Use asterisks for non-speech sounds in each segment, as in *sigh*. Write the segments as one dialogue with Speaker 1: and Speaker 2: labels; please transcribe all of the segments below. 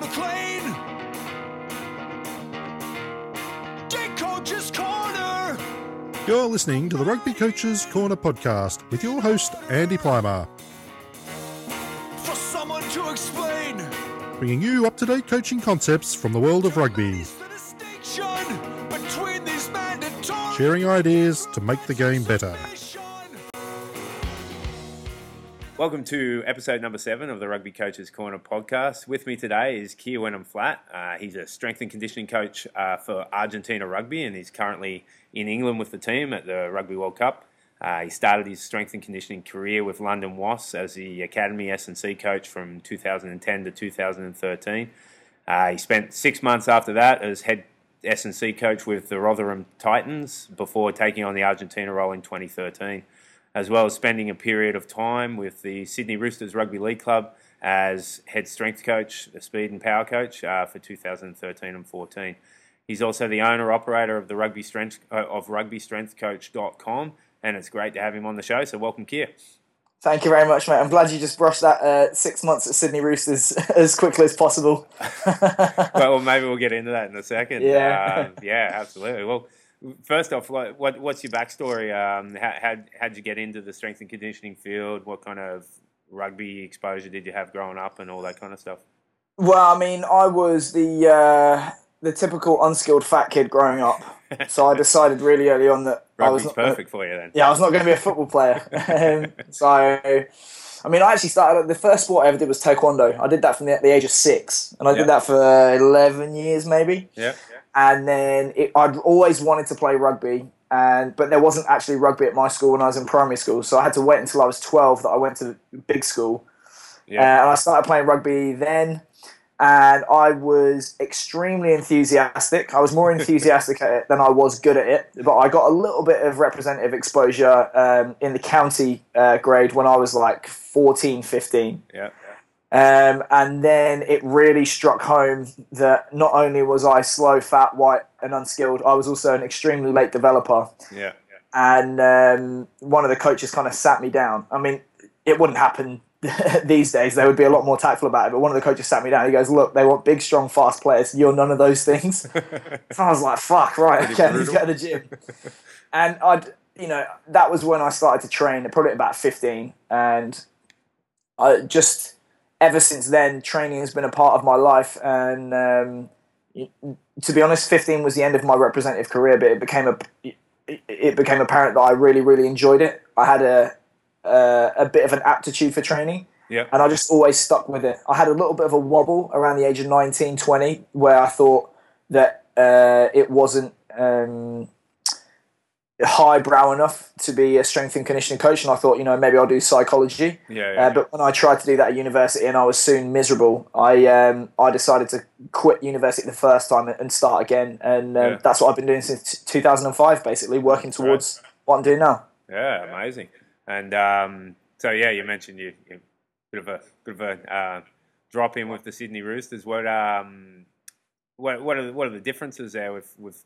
Speaker 1: McLean. Coach's Corner.
Speaker 2: You're listening to the Rugby Coaches Corner podcast with your host, Andy Plymer,
Speaker 1: For someone to explain.
Speaker 2: bringing you up to date coaching concepts from the world of rugby,
Speaker 1: The distinction between these mandatory
Speaker 2: sharing ideas to make the game better.
Speaker 3: Welcome to episode number seven of the Rugby Coaches Corner podcast. With me today is Keir Wenham-Flatt. Uh, he's a strength and conditioning coach uh, for Argentina Rugby and he's currently in England with the team at the Rugby World Cup. Uh, he started his strength and conditioning career with London Wasps as the academy S&C coach from 2010 to 2013. Uh, he spent six months after that as head S&C coach with the Rotherham Titans before taking on the Argentina role in 2013 as well as spending a period of time with the Sydney Roosters Rugby League Club as head strength coach, the speed and power coach uh, for 2013 and 14. He's also the owner operator of the Rugby Strength uh, of RugbyStrengthCoach.com, and it's great to have him on the show. So welcome, Keir.
Speaker 4: Thank you very much, mate. I'm glad you just brushed that uh, six months at Sydney Roosters *laughs* as quickly as possible. *laughs*
Speaker 3: well, maybe we'll get into that in a second.
Speaker 4: Yeah.
Speaker 3: Uh, yeah, absolutely. Well, first off, what, what what's your backstory? Um, how how how'd you get into the strength and conditioning field? What kind of rugby exposure did you have growing up, and all that kind of stuff?
Speaker 4: well, I mean, I was the uh, the typical unskilled fat kid growing up, so I decided really early on that I was
Speaker 3: Rugby's
Speaker 4: not,
Speaker 3: perfect for you then.
Speaker 4: yeah, I was not going to be a football player. *laughs* um, so, I mean, I actually started. The first sport I ever did was taekwondo. I did that from the, the age of six, and I
Speaker 3: Yeah.
Speaker 4: did that for eleven years, maybe.
Speaker 3: Yeah.
Speaker 4: and then it, I'd always wanted to play rugby, and but there wasn't actually rugby at my school when I was in primary school, so I had to wait until I was twelve that I went to big school,
Speaker 3: Yeah.
Speaker 4: uh, and I started playing rugby then. And I was extremely enthusiastic. I was more *laughs* enthusiastic at it than I was good at it. But I got a little bit of representative exposure um, in the county uh, grade when I was like 14, 15.
Speaker 3: yeah.
Speaker 4: Um, and then it really struck home that not only was I slow, fat, white, and unskilled, I was also an extremely late developer.
Speaker 3: Yeah.
Speaker 4: And um, one of the coaches kind of sat me down. I mean, it wouldn't happen *laughs* these days. They would be a lot more tactful about it. But one of the coaches sat me down. He goes, "Look, they want big, strong, fast players. You're none of those things." *laughs* so I was like, "Fuck, right? Okay, to go to the gym." and I'd, you know, that was when I started to train. Probably about 15, and I just ever since then, training has been a part of my life. And um, to be honest, 15 was the end of my representative career, but it became a it became apparent that I really, really enjoyed it. I had a a, a bit of an aptitude for training,
Speaker 3: Yeah.
Speaker 4: and I just always stuck with it. I had a little bit of a wobble around the age of 19, 20, where I thought that uh, it wasn't. Um, highbrow enough to be a strength and conditioning coach and I thought you know maybe I'll do psychology
Speaker 3: Yeah. yeah.
Speaker 4: uh, but when I tried to do that at university and I was soon miserable, I um, I decided to quit university the first time and start again, and um,
Speaker 3: Yeah.
Speaker 4: that's what I've been doing since 2005, basically working towards what I'm doing now.
Speaker 3: yeah. Amazing. And um, so yeah, you mentioned you, you bit of a bit of a uh, drop in with the Sydney Roosters. What um, what what are the, what are the differences there with with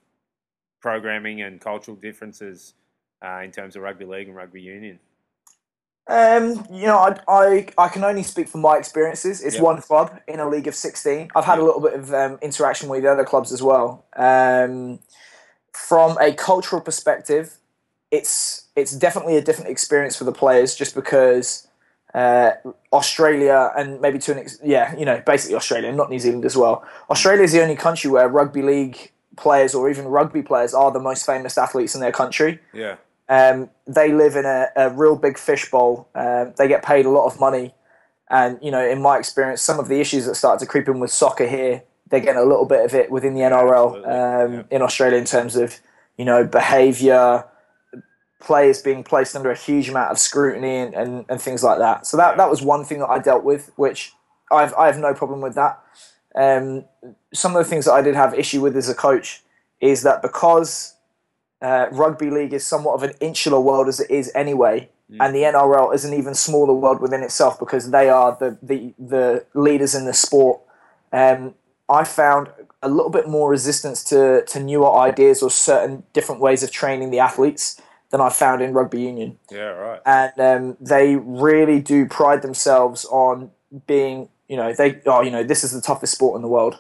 Speaker 3: programming and cultural differences uh, in terms of rugby league and rugby union?
Speaker 4: Um, you know, I, I I can only speak from my experiences. It's
Speaker 3: Yeah.
Speaker 4: one club in a league of 16. I've had a little bit of um, interaction with the other clubs as well. Um, from a cultural perspective, it's it's definitely a different experience for the players, just because uh, Australia and maybe to an ex- yeah, you know, basically Australia, not New Zealand as well. Australia is the only country where rugby league players or even rugby players are the most famous athletes in their country.
Speaker 3: Yeah.
Speaker 4: Um, they live in a, a real big fishbowl. Um, they get paid a lot of money, and you know, in my experience, some of the issues that start to creep in with soccer here, they're getting a little bit of it within the NRL um,
Speaker 3: Yeah.
Speaker 4: in Australia in terms of you know behaviour, players being placed under a huge amount of scrutiny and, and, and things like that. So that that was one thing that I dealt with, which I've I have no problem with that. Um, some of the things that I did have issue with as a coach is that because uh, rugby league is somewhat of an insular world as it is anyway, and the NRL is an even smaller world within itself because they are the the, the leaders in the sport. Um, I found a little bit more resistance to, to newer ideas or certain different ways of training the athletes than I found in rugby union
Speaker 3: Yeah. Right.
Speaker 4: and um, they really do pride themselves on being you know, they oh, you know, this is the toughest sport in the world,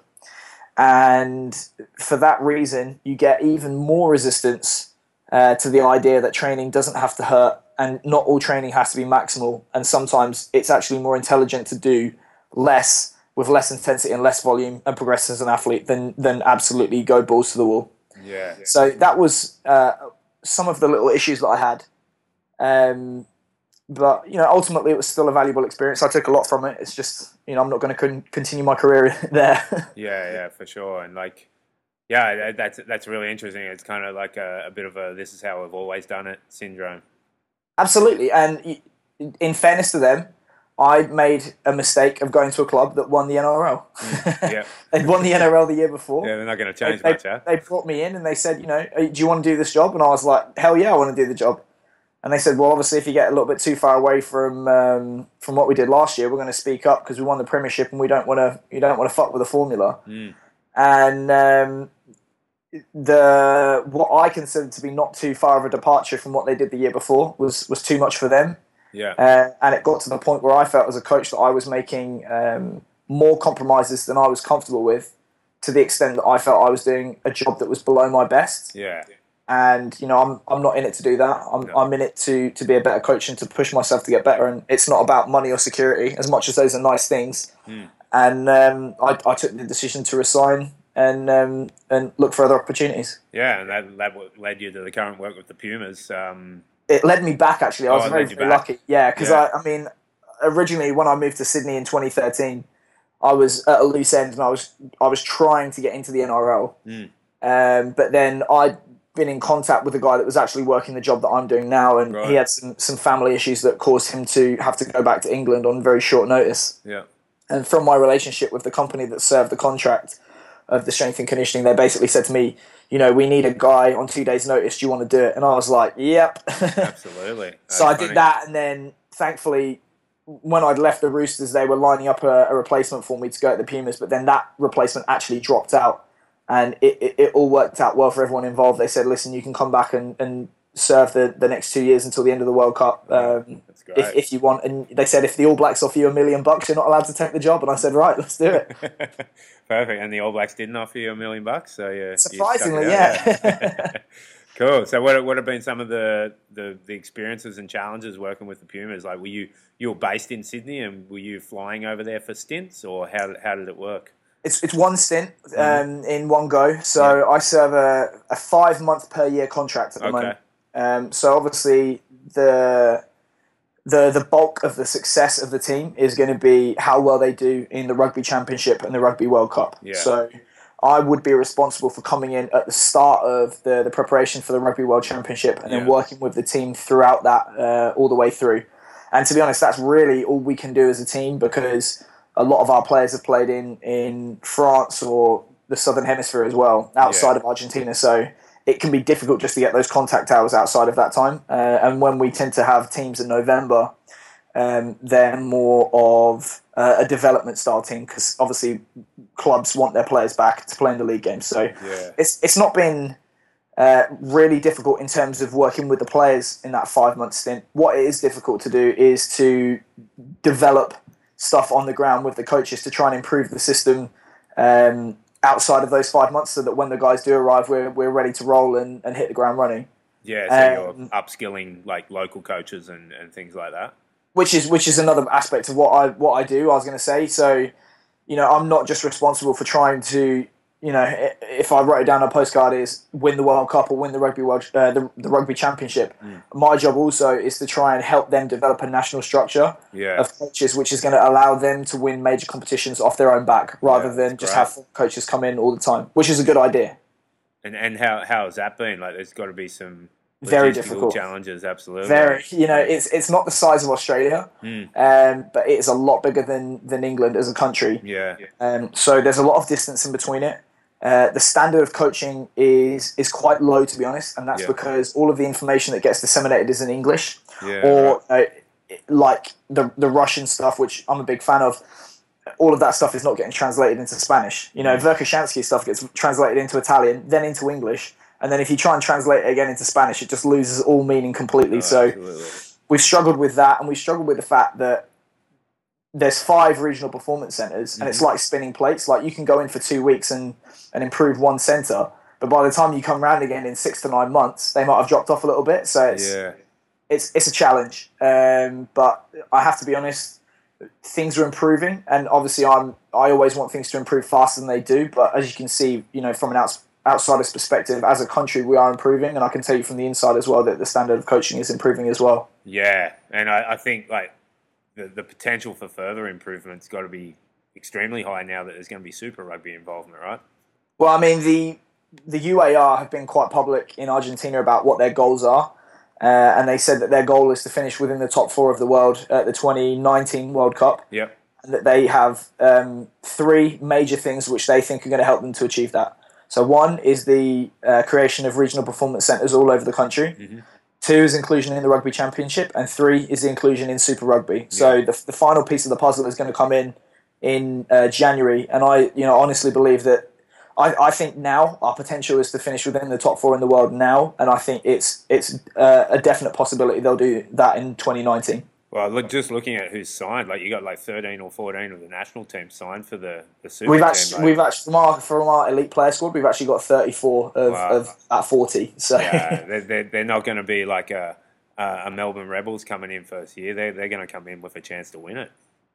Speaker 4: and for that reason, you get even more resistance uh, to the idea that training doesn't have to hurt, and not all training has to be maximal, and sometimes it's actually more intelligent to do less with less intensity and less volume and progress as an athlete than than absolutely go balls to the wall.
Speaker 3: Yeah.
Speaker 4: So that was uh, some of the little issues that I had. Um, but you know, ultimately, it was still a valuable experience. I took a lot from it. It's just you know, I'm not going to con- continue my career *laughs* there.
Speaker 3: Yeah, yeah, for sure. And like, yeah, that's that's really interesting. It's kind of like a, a bit of a "this is how we've always done it" syndrome.
Speaker 4: Absolutely, and in fairness to them, I made a mistake of going to a club that won the NRL.
Speaker 3: Yeah, *laughs*
Speaker 4: They'd won the NRL the year before.
Speaker 3: yeah, they're not going to change
Speaker 4: they-
Speaker 3: much, huh?
Speaker 4: they brought me in and they said, you know, do you want to do this job? And I was like, hell yeah, I want to do the job. And they said, well, obviously, if you get a little bit too far away from um, from what we did last year, we're going to speak up because we won the Premiership and we don't want to you don't want to fuck with the formula.
Speaker 3: Mm.
Speaker 4: And um, the what I considered to be not too far of a departure from what they did the year before was was too much for them.
Speaker 3: Yeah,
Speaker 4: Uh, and it got to the point where I felt as a coach that I was making um, more compromises than I was comfortable with, to the extent that I felt I was doing a job that was below my best.
Speaker 3: yeah,
Speaker 4: And you know, I'm I'm not in it to do that. I'm
Speaker 3: No.
Speaker 4: I'm in it to to be a better coach and to push myself to get better. And it's not about money or security as much as those are nice things.
Speaker 3: Hmm.
Speaker 4: And um, I I took the decision to resign and um, and look for other opportunities.
Speaker 3: yeah, and that that led you to the current work with the Pumas. Um,
Speaker 4: it led me back actually. I
Speaker 3: Oh,
Speaker 4: was
Speaker 3: it
Speaker 4: very, very lucky. Yeah, because
Speaker 3: Yeah.
Speaker 4: I, I mean, originally when I moved to Sydney in 2013, I was at a loose end and I was I was trying to get into the NRL.
Speaker 3: Mm.
Speaker 4: Um, but then I'd been in contact with a guy that was actually working the job that I'm doing now, and
Speaker 3: Right.
Speaker 4: he had some some family issues that caused him to have to go back to England on very short notice.
Speaker 3: yeah,
Speaker 4: And from my relationship with the company that served the contract of the strength and conditioning, they basically said to me, you know, we need a guy on two days' notice. Do you want to do it? And I was like, yep.
Speaker 3: absolutely. *laughs*
Speaker 4: So I did that, and then thankfully, when I'd left the Roosters, they were lining up a, a replacement for me to go at the Pumas. But then that replacement actually dropped out, and it, it, it all worked out well for everyone involved. They said, "Listen, you can come back and, and serve the, the next two years until the end of the World Cup um,
Speaker 3: great.
Speaker 4: if, if you want." And they said, "If the All Blacks offer you a million bucks, you're not allowed to take the job." And I said, "Right, let's do it." *laughs*
Speaker 3: Perfect. And the All Blacks didn't offer you a million bucks, so you you stuck it
Speaker 4: Surprisingly, yeah. *laughs*
Speaker 3: cool. So, what what have been some of the, the the experiences and challenges working with the Pumas? Like, were you you were based in Sydney, and were you flying over there for stints, or how did- how did it work?
Speaker 4: It's it's one stint um, in one go. So I serve a, a five month per year contract at the
Speaker 3: Okay.
Speaker 4: moment. Um, so obviously the the the bulk of the success of the team is going to be how well they do in the rugby championship and the rugby World Cup.
Speaker 3: Yeah.
Speaker 4: So I would be responsible for coming in at the start of the, the preparation for the Rugby World Championship and then working with the team throughout that uh, all the way through. And to be honest, that's really all we can do as a team because a lot of our players have played in, in France or the Southern Hemisphere as well, outside
Speaker 3: Yeah.
Speaker 4: of Argentina. So it can be difficult just to get those contact hours outside of that time. Uh, and when we tend to have teams in November, um, they're more of uh, a development style team because obviously clubs want their players back to play in the league games. So
Speaker 3: Yeah.
Speaker 4: it's it's not been uh, really difficult in terms of working with the players in that five month stint. What it is difficult to do is to develop stuff on the ground with the coaches to try and improve the system um, outside of those five months so that when the guys do arrive, we're, we're ready to roll and, and hit the ground running.
Speaker 3: Yeah, so
Speaker 4: Um,
Speaker 3: you're upskilling like local coaches and, and things like that.
Speaker 4: which is which is another aspect of what I what I do. I was going to say so. You know, I'm not just responsible for trying to. You know, if I wrote it down on a postcard, is win the World Cup or win the rugby world, uh, the, the rugby championship. My job also is to try and help them develop a national structure
Speaker 3: Yeah.
Speaker 4: of coaches, which is going to allow them to win major competitions off their own back, rather
Speaker 3: Yeah,
Speaker 4: than just
Speaker 3: great.
Speaker 4: have coaches come in all the time, which is a good idea.
Speaker 3: And and how how has that been? Like, there's got to be some
Speaker 4: Very difficult.
Speaker 3: challenges. Absolutely.
Speaker 4: Very, you know, it's it's not the size of Australia,
Speaker 3: Mm.
Speaker 4: um, but it is a lot bigger than than England as a country.
Speaker 3: Yeah.
Speaker 4: Um, so there's a lot of distance in between it. Uh, the standard of coaching is is quite low, to be honest, and that's
Speaker 3: Yeah.
Speaker 4: because all of the information that gets disseminated is in English,
Speaker 3: Yeah.
Speaker 4: or uh, like the the Russian stuff, which I'm a big fan of. All of that stuff is not getting translated into Spanish. You
Speaker 3: Mm.
Speaker 4: know, Verkhoshansky stuff gets translated into Italian, then into English, and then if you try and translate it again into Spanish, it just loses all meaning completely.
Speaker 3: Oh,
Speaker 4: so
Speaker 3: absolutely.
Speaker 4: we've struggled with that, and we've struggled with the fact that there's five regional performance centers, and it's
Speaker 3: Mm-hmm.
Speaker 4: like spinning plates. Like you can go in for two weeks and and improve one center, but by the time you come round again in six to nine months, they might have dropped off a little bit. So it's
Speaker 3: Yeah.
Speaker 4: it's it's a challenge. Um, but I have to be honest, things are improving, and obviously I'm I always want things to improve faster than they do. But as you can see, you know, from an outs, outsider's perspective, as a country, we are improving, and I can tell you from the inside as well that the standard of coaching is improving as well.
Speaker 3: Yeah, and I, I think like the the potential for further improvement's got to be extremely high now that there's going to be Super Rugby involvement, right?
Speaker 4: Well, I mean the the UAR have been quite public in Argentina about what their goals are. Uh, and they said that their goal is to finish within the top four of the world at the 2019 World Cup.
Speaker 3: Yep.
Speaker 4: And that they have um, three major things which they think are going to help them to achieve that. So one is the uh, creation of regional performance centres all over the country. Two is inclusion in the rugby championship, and three is the inclusion in Super Rugby. So the, the final piece of the puzzle is going to come in in uh, January, and I you know honestly believe that I, I think now our potential is to finish within the top four in the world now, and I think it's it's uh, a definite possibility they'll do that in 2019.
Speaker 3: Well, look, just looking at who's signed, like you got like 13 or 14 of the national team signed for the, the Super
Speaker 4: We've
Speaker 3: team.
Speaker 4: actually,
Speaker 3: like,
Speaker 4: we've actually from our, from our elite player squad, we've actually got 34 of,
Speaker 3: Wow.
Speaker 4: of at 40. So
Speaker 3: yeah, *laughs* they're, they're, not going to be like a, a Melbourne Rebels coming in first year. They're, they're going to come in with a chance to win it.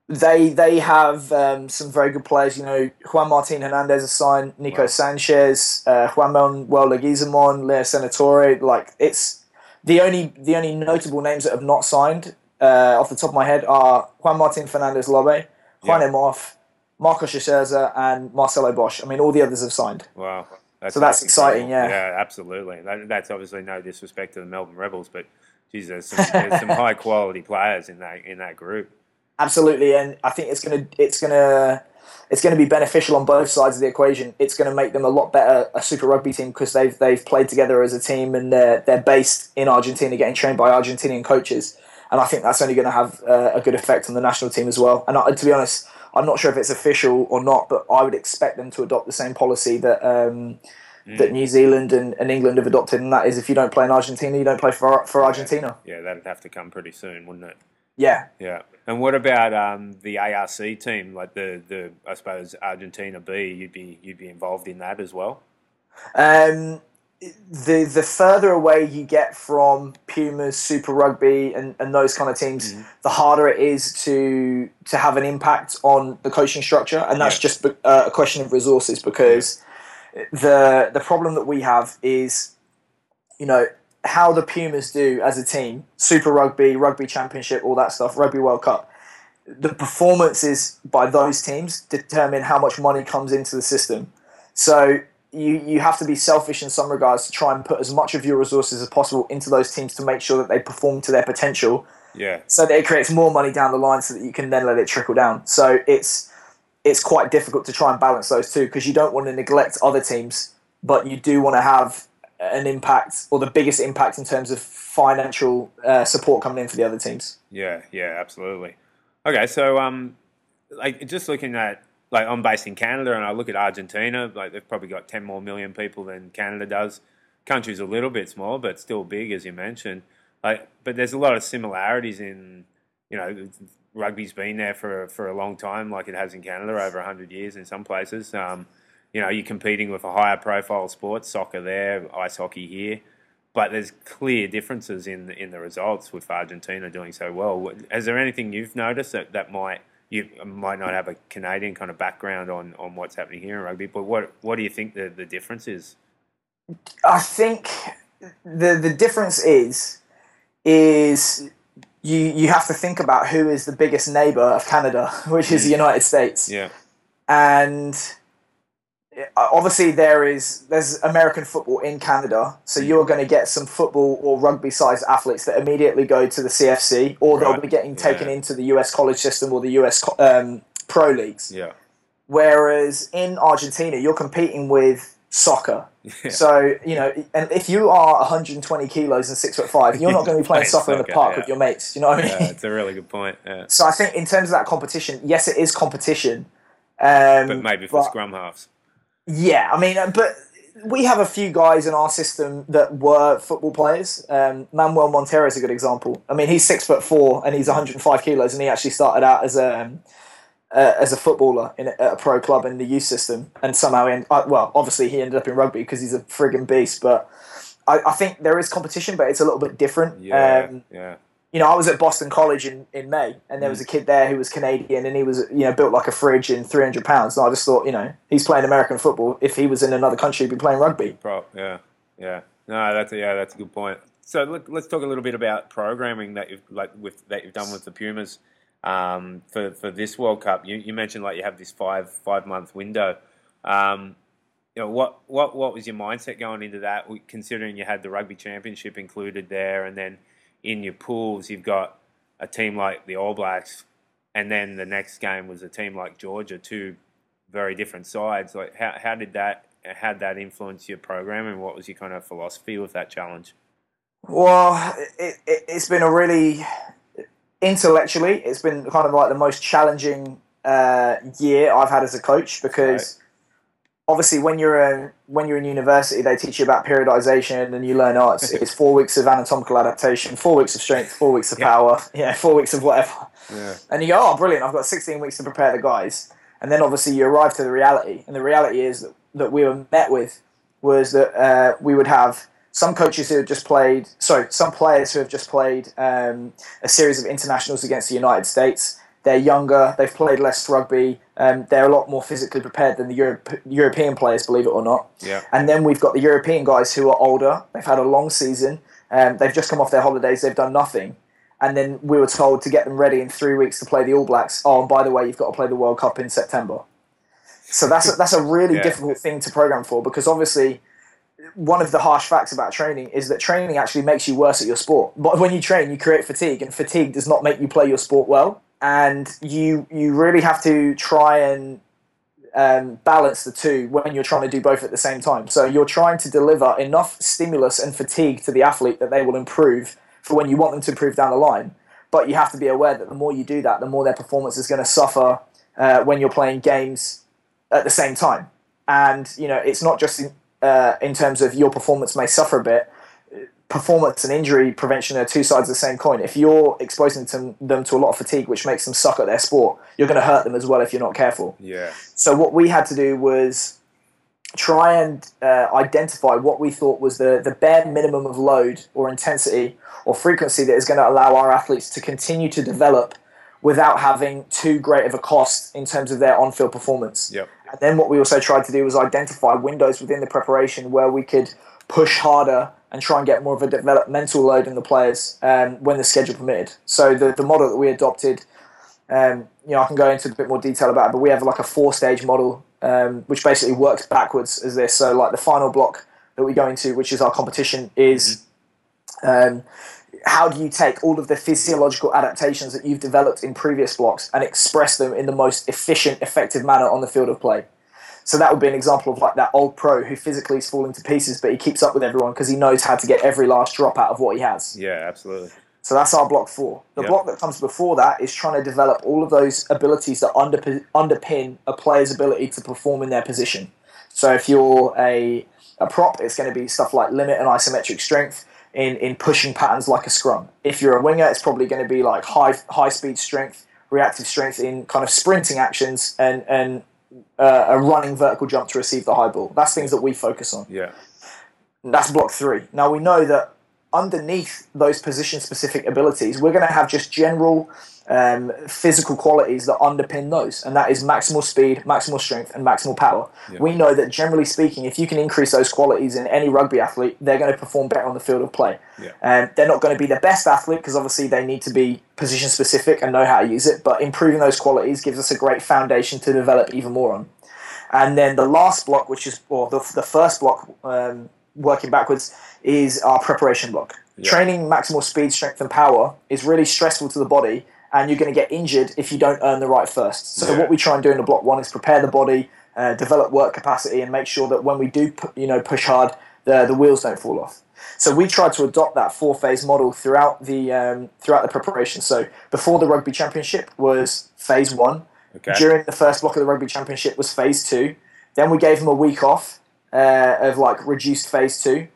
Speaker 4: they they have um, some very good players. You know, Juan Martin Hernandez has signed, Nico
Speaker 3: Wow.
Speaker 4: Sanchez, uh, Juan Manuel Leguizamon, Leo Senatore. Like it's the only the only notable names that have not signed uh, off the top of my head are Juan Martin Fernandez Lobbe, Juan
Speaker 3: Yeah.
Speaker 4: Imhoff, Marcos Ayerza, and Marcelo Bosch. I mean, all the others have signed.
Speaker 3: Wow.
Speaker 4: So that's exciting, yeah.
Speaker 3: Yeah, absolutely. That, that's obviously no disrespect to the Melbourne Rebels, but geez, there's some, there's some *laughs* high quality players in that in that group.
Speaker 4: Absolutely, and I think it's gonna it's gonna it's gonna be beneficial on both sides of the equation. It's gonna make them a lot better a Super Rugby team because they've they've played together as a team and they're they're based in Argentina, getting trained by Argentinian coaches, and I think that's only going to have uh, a good effect on the national team as well. And I, to be honest, I'm not sure if it's official or not, but I would expect them to adopt the same policy that. Um, that New Zealand and, and England have adopted, and that is if you don't play in Argentina, you don't play for for Argentina.
Speaker 3: Yeah, that'd have to come pretty soon, wouldn't it?
Speaker 4: Yeah,
Speaker 3: Yeah. And what about um, the ARC team, like the, the I suppose Argentina B? You'd be you'd be involved in that as well.
Speaker 4: Um, the the further away you get from Pumas, Super Rugby, and, and those kind of teams, the harder it is to to have an impact on the coaching structure, and that's
Speaker 3: Yeah.
Speaker 4: just be- uh, a question of resources because the the problem that we have is, you know, how the Pumas do as a team, Super Rugby, Rugby Championship, all that stuff, Rugby World Cup. The performances by those teams determine how much money comes into the system. So you you have to be selfish in some regards to try and put as much of your resources as possible into those teams to make sure that they perform to their potential,
Speaker 3: Yeah.
Speaker 4: so that it creates more money down the line, so that you can then let it trickle down. So it's it's quite difficult to try and balance those two because you don't want to neglect other teams, but you do want to have an impact or the biggest impact in terms of financial uh, support coming in for the other teams.
Speaker 3: Yeah, yeah, absolutely. Okay, so um, like just looking at like I'm based in Canada, and I look at Argentina. Like they've probably got ten more million people than Canada does. Country's a little bit small, but still big, as you mentioned. Like, but there's a lot of similarities in, you know, rugby's been there for for a long time, like it has in Canada, over hundred years in some places. Um, you know, you're competing with a higher profile sport, soccer there, ice hockey here but there's clear differences in in the results with Argentina doing so well. Is there anything you've noticed that, that might you might not have a Canadian kind of background on, on what's happening here in rugby? But what what do you think the, the difference is?
Speaker 4: I think the the difference is is you you have to think about who is the biggest neighbor of Canada, *laughs* which is the hmm. United States,
Speaker 3: Yeah,
Speaker 4: and obviously there is there's American football in Canada, so you're going to get some football or rugby sized athletes that immediately go to the CFC, or they'll be getting taken
Speaker 3: yeah.
Speaker 4: into the US college system or the US um, pro leagues.
Speaker 3: yeah,
Speaker 4: Whereas in Argentina, you're competing with soccer. *laughs*
Speaker 3: Yeah.
Speaker 4: So you know, and if you are 120 kilos and six foot five, you're not going to be *laughs* playing
Speaker 3: Playing
Speaker 4: soccer in the park
Speaker 3: yeah.
Speaker 4: with your mates. You know what I mean?
Speaker 3: yeah. It's a really good point. Yeah.
Speaker 4: So I think in terms of that competition, yes, it is competition. Um,
Speaker 3: But maybe for
Speaker 4: but-
Speaker 3: scrum halves.
Speaker 4: Yeah, I mean, uh, but we have a few guys in our system that were football players. Um, Manuel Montero is a good example. I mean, he's six foot four and he's 105 kilos, and he actually started out as a um, uh, as a footballer in a, at a pro club in the youth system, and somehow, in, uh, well, obviously he ended up in rugby because he's a frigging beast. But I, I, think there is competition, but it's a little bit different.
Speaker 3: Yeah, um, yeah
Speaker 4: you know, I was at Boston College in, in May, and there was a kid there who was Canadian, and he was, you know, built like a fridge and 300 pounds. And I just thought, you know, he's playing American football. If he was in another country, he'd be playing rugby.
Speaker 3: Pro, yeah, yeah. No, that's a, yeah, that's a good point. So look, let's talk a little bit about programming that you've like with that you've done with the Pumas um, for for this World Cup. You, you, mentioned like you have this five five month window. Um, you know, what what what was your mindset going into that? Considering you had the rugby championship included there, and then in your pools, you've got a team like the All Blacks, and then the next game was a team like Georgia, two very different sides. Like, how, how did that how did that influence your program, and what was your kind of philosophy with that challenge?
Speaker 4: Well, it, it, has been a really intellectually, it's been kind of like the most challenging uh, year I've had as a coach because obviously when you're in, when you're in university they teach you about periodization and you learn oh it's, *laughs* it's four weeks of anatomical adaptation four weeks of strength four weeks of yeah. power yeah. four weeks of whatever. Yeah. and you go oh brilliant i've got 16 weeks to prepare the guys. And then obviously you arrive to the reality. And the reality is that, that we were met with was that uh, we would have some coaches who have just played sorry some players who have just played um, a series of internationals against the united states they're younger, they've played less rugby, um, they're a lot more physically prepared than the Europe, European players, believe it or not.
Speaker 3: Yeah.
Speaker 4: And then we've got the European guys who are older, they've had a long season, um, they've just come off their holidays, they've done nothing. And then we were told to get them ready in three weeks to play the All Blacks. Oh, and by the way, you've got to play the World Cup in September. So that's a, that's a really yeah. difficult thing to program for because obviously one of the harsh facts about training is that training actually makes you worse at your sport. But when you train, you create fatigue, and fatigue does not make you play your sport well and you you really have to try and um, balance the two when you're trying to do both at the same time. So you're trying to deliver enough stimulus and fatigue to the athlete that they will improve for when you want them to improve down the line. But you have to be aware that the more you do that, the more their performance is going to suffer uh, when you're playing games at the same time. And you know, it's not just in, uh, in terms of your performance may suffer a bit, performance and injury prevention are two sides of the same coin. If you're exposing them, them to a lot of fatigue, which makes them suck at their sport, you're going to hurt them as well if you're not careful.
Speaker 3: Yeah.
Speaker 4: So what we had to do was try and uh, identify what we thought was the, the bare minimum of load or intensity or frequency that is going to allow our athletes to continue to develop without having too great of a cost in terms of their on-field performance.
Speaker 3: Yep.
Speaker 4: And then what we also tried to do was identify windows within the preparation where we could push harder and try and get more of a developmental load in the players um, when the schedule permitted. So the, the model that we adopted, um, you know, I can go into a bit more detail about it, but we have like a four stage model um, which basically works backwards as this. So like the final block that we go into, which is our competition, is um, how do you take all of the physiological adaptations that you've developed in previous blocks and express them in the most efficient, effective manner on the field of play? So that would be an example of like that old pro who physically is falling to pieces, but he keeps up with everyone because he knows how to get every last drop out of what he has.
Speaker 3: Yeah, absolutely.
Speaker 4: So that's our block four. The yep. block that comes before that is trying to develop all of those abilities that under, underpin a player's ability to perform in their position. So if you're a, a prop, it's going to be stuff like limit and isometric strength in, in pushing patterns like a scrum. If you're a winger, it's probably going to be like high high speed strength, reactive strength in kind of sprinting actions and, and uh, a running vertical jump to receive the high ball. That's things that we focus on.
Speaker 3: Yeah.
Speaker 4: That's block three. Now we know that underneath those position specific abilities, we're going to have just general um, physical qualities that underpin those, and that is maximal speed, maximal strength, and maximal power. Yeah. We know that generally speaking, if you can increase those qualities in any rugby athlete, they're going to perform better on the field of play.
Speaker 3: Yeah.
Speaker 4: Um, they're not going to be the best athlete because obviously they need to be position specific and know how to use it, but improving those qualities gives us a great foundation to develop even more on. And then the last block, which is, or the, the first block, um, working backwards, is our preparation block. Yeah. Training maximal speed, strength, and power is really stressful to the body and you're going to get injured if you don't earn the right first. So yeah. what we try and do in the block one is prepare the body, uh, develop work capacity, and make sure that when we do, you know, push hard, the the wheels don't fall off. So we tried to adopt that four phase model throughout the um, throughout the preparation. So before the rugby championship was phase one. Okay. During the first block of the rugby championship was phase two. Then we gave them a week off, uh, of like reduced phase two.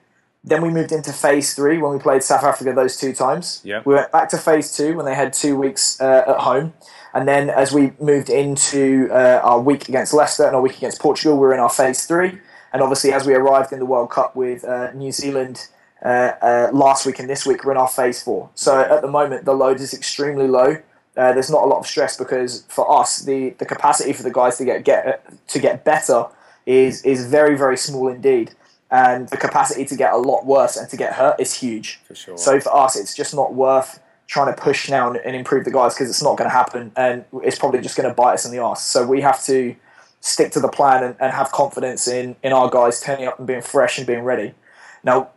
Speaker 4: Then we moved into phase three when we played South Africa those two times.
Speaker 3: Yep.
Speaker 4: We went back to phase two when they had two weeks uh, at home. And then as we moved into uh, our week against Leicester and our week against Portugal, we were in our phase three. And obviously, as we arrived in the World Cup with uh, New Zealand uh, uh, last week and this week, we're in our phase four. So at the moment, the load is extremely low. Uh, there's not a lot of stress because for us, the, the capacity for the guys to get, get to get better is is very very small indeed, and the capacity to get a lot worse and to get hurt is huge.
Speaker 3: For sure.
Speaker 4: So for us, it's just not worth trying to push now and, and improve the guys because it's not going to happen, and it's probably just going to bite us in the arse. So we have to stick to the plan and, and have confidence in in our guys turning up and being fresh and being ready. Now,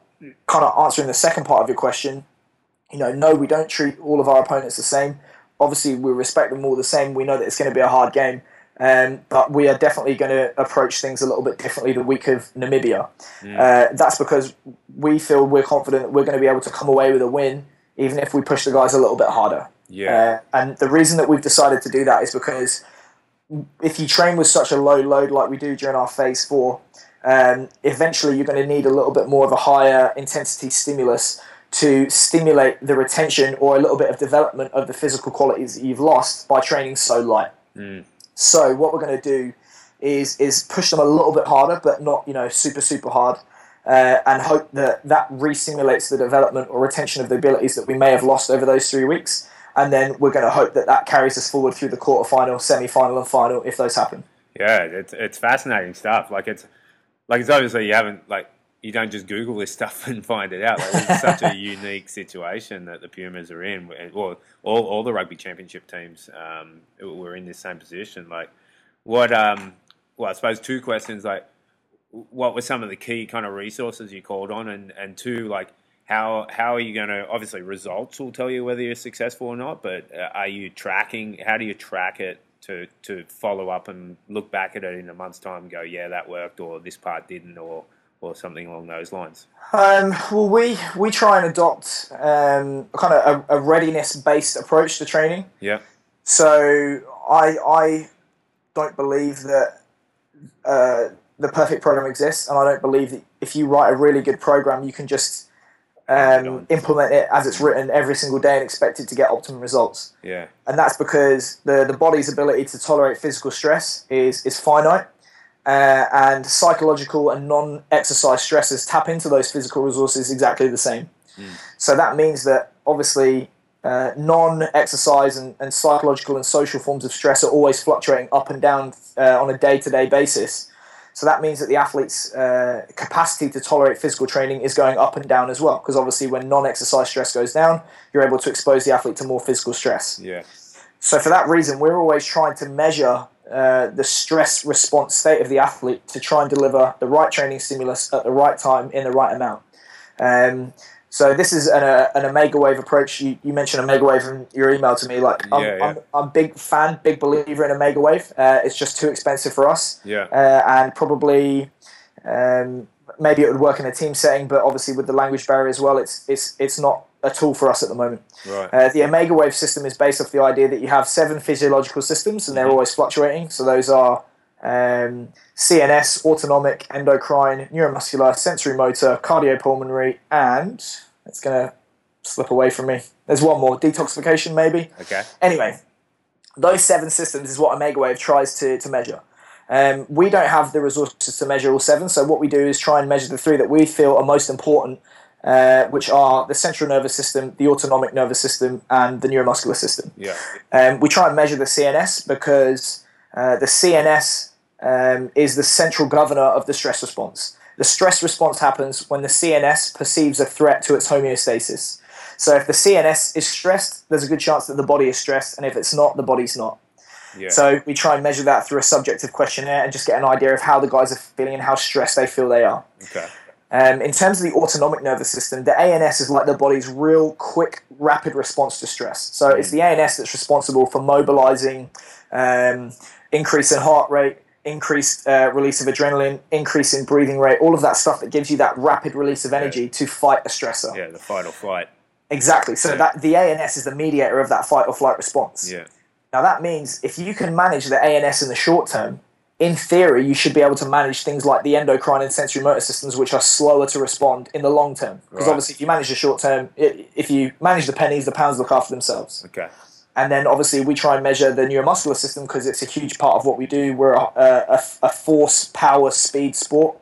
Speaker 4: kind of answering the second part of your question, you know, no, we don't treat all of our opponents the same. Obviously, we respect them all the same. We know that it's going to be a hard game, um, but we are definitely going to approach things a little bit differently the week of Namibia. Uh, that's because we feel we're confident that we're going to be able to come away with a win, even if we push the guys a little bit harder.
Speaker 3: Yeah.
Speaker 4: Uh, and the reason that we've decided to do that is because if you train with such a low load like we do during our phase four, um, eventually you're going to need a little bit more of a higher intensity stimulus to stimulate the retention or a little bit of development of the physical qualities that you've lost by training so light. So what we're going to do is is push them a little bit harder, but not you know super super hard, uh, and hope that that re-stimulates the development or retention of the abilities that we may have lost over those three weeks. And then we're going to hope that that carries us forward through the quarterfinal, semi-final, and final if those happen.
Speaker 3: Yeah, it's it's fascinating stuff. Like it's like it's obviously you haven't like you don't just Google this stuff *laughs* and find it out. Like, it's such a *laughs* unique situation that the Pumas are in. Well, all all the rugby championship teams um, were in this same position. Like, what? Um, well, I suppose two questions. Like, what were some of the key kind of resources you called on, and and two, like. How, how are you going to obviously results will tell you whether you're successful or not but uh, are you tracking how do you track it to to follow up and look back at it in a month's time and go, yeah, that worked, or this part didn't, or or something along those lines.
Speaker 4: Um, well, we we try and adopt um, kind of a, a readiness-based approach to training.
Speaker 3: Yeah,
Speaker 4: So I I don't believe that uh, the perfect program exists, and I don't believe that if you write a really good program, you can just um, implement it as it's written every single day and expect it to get optimum results.
Speaker 3: yeah,
Speaker 4: And that's because the the body's ability to tolerate physical stress is is finite. Uh, and psychological and non-exercise stresses tap into those physical resources exactly the same. So that means that obviously uh, non-exercise and, and psychological and social forms of stress are always fluctuating up and down uh, on a day-to-day basis. So that means that the athlete's uh, capacity to tolerate physical training is going up and down as well. Because obviously, when non-exercise stress goes down, you're able to expose the athlete to more physical stress.
Speaker 3: yeah,
Speaker 4: So for that reason, we're always trying to measure uh, the stress response state of the athlete to try and deliver the right training stimulus at the right time in the right amount. Um, so this is an, uh, an Omega Wave approach. You, you mentioned Omega Wave in your email to me. Like I'm,
Speaker 3: Yeah, yeah.
Speaker 4: I'm, I'm a big fan, big believer in Omega Wave. Uh, it's just too expensive for us,
Speaker 3: yeah,
Speaker 4: uh, and probably um, maybe it would work in a team setting, but obviously with the language barrier as well, it's it's it's not a tool for us at the moment.
Speaker 3: right,
Speaker 4: Uh, the Omega Wave system is based off the idea that you have seven physiological systems and they're always fluctuating. So those are um, CNS, autonomic, endocrine, neuromuscular, sensory motor, cardiopulmonary, and it's going to slip away from me. There's one more detoxification, maybe.
Speaker 3: okay,
Speaker 4: Anyway, those seven systems is what Omega Wave tries to, to measure. Um, we don't have the resources to measure all seven, so what we do is try and measure the three that we feel are most important, uh, which are the central nervous system, the autonomic nervous system, and the neuromuscular system.
Speaker 3: yeah,
Speaker 4: Um, we try and measure the CNS because uh, the CNS um, is the central governor of the stress response. The stress response happens when the CNS perceives a threat to its homeostasis. So if the CNS is stressed, there's a good chance that the body is stressed, and if it's not, the body's not.
Speaker 3: yeah,
Speaker 4: So we try and measure that through a subjective questionnaire and just get an idea of how the guys are feeling and how stressed they feel they are.
Speaker 3: okay,
Speaker 4: Um, in terms of the autonomic nervous system, the ANS is like the body's real quick, rapid response to stress. So it's the ANS that's responsible for mobilizing, um, increase in heart rate, increased uh, release of adrenaline, increase in breathing rate, all of that stuff that gives you that rapid release of energy to fight a stressor.
Speaker 3: yeah, the fight or flight,
Speaker 4: Exactly. So
Speaker 3: Yeah.
Speaker 4: that the ANS is the mediator of that fight or flight response.
Speaker 3: yeah,
Speaker 4: Now that means if you can manage the ANS in the short term, in theory, you should be able to manage things like the endocrine and sensory motor systems, which are slower to respond in the long term. Because
Speaker 3: Right.
Speaker 4: obviously, if you manage the short term, if you manage the pennies, the pounds look after themselves.
Speaker 3: Okay.
Speaker 4: And then obviously, we try and measure the neuromuscular system because it's a huge part of what we do. We're a, a, a force, power, speed sport,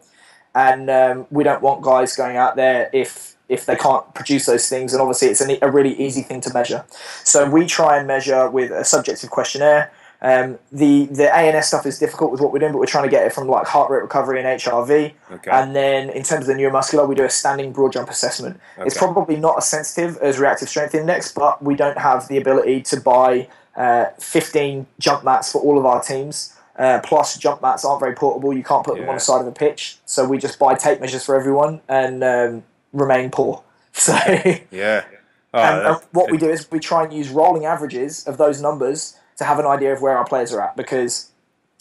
Speaker 4: and um, we don't want guys going out there if if they can't produce those things. And obviously, it's a, a really easy thing to measure. So we try and measure with a subjective questionnaire. Um, the the ANS stuff is difficult with what we're doing, but we're trying to get it from like heart rate recovery and HRV.
Speaker 3: Okay.
Speaker 4: And then in terms of the neuromuscular, we do a standing broad jump assessment.
Speaker 3: Okay.
Speaker 4: It's probably not as sensitive as reactive strength index, but we don't have the ability to buy uh, 15 jump mats for all of our teams. Uh, plus, jump mats aren't very portable. You can't put them on the side of a pitch. So we just buy tape measures for everyone and um, remain poor. *laughs* So.
Speaker 3: Yeah. *laughs* Oh,
Speaker 4: And, and what we do is we try and use rolling averages of those numbers to have an idea of where our players are at because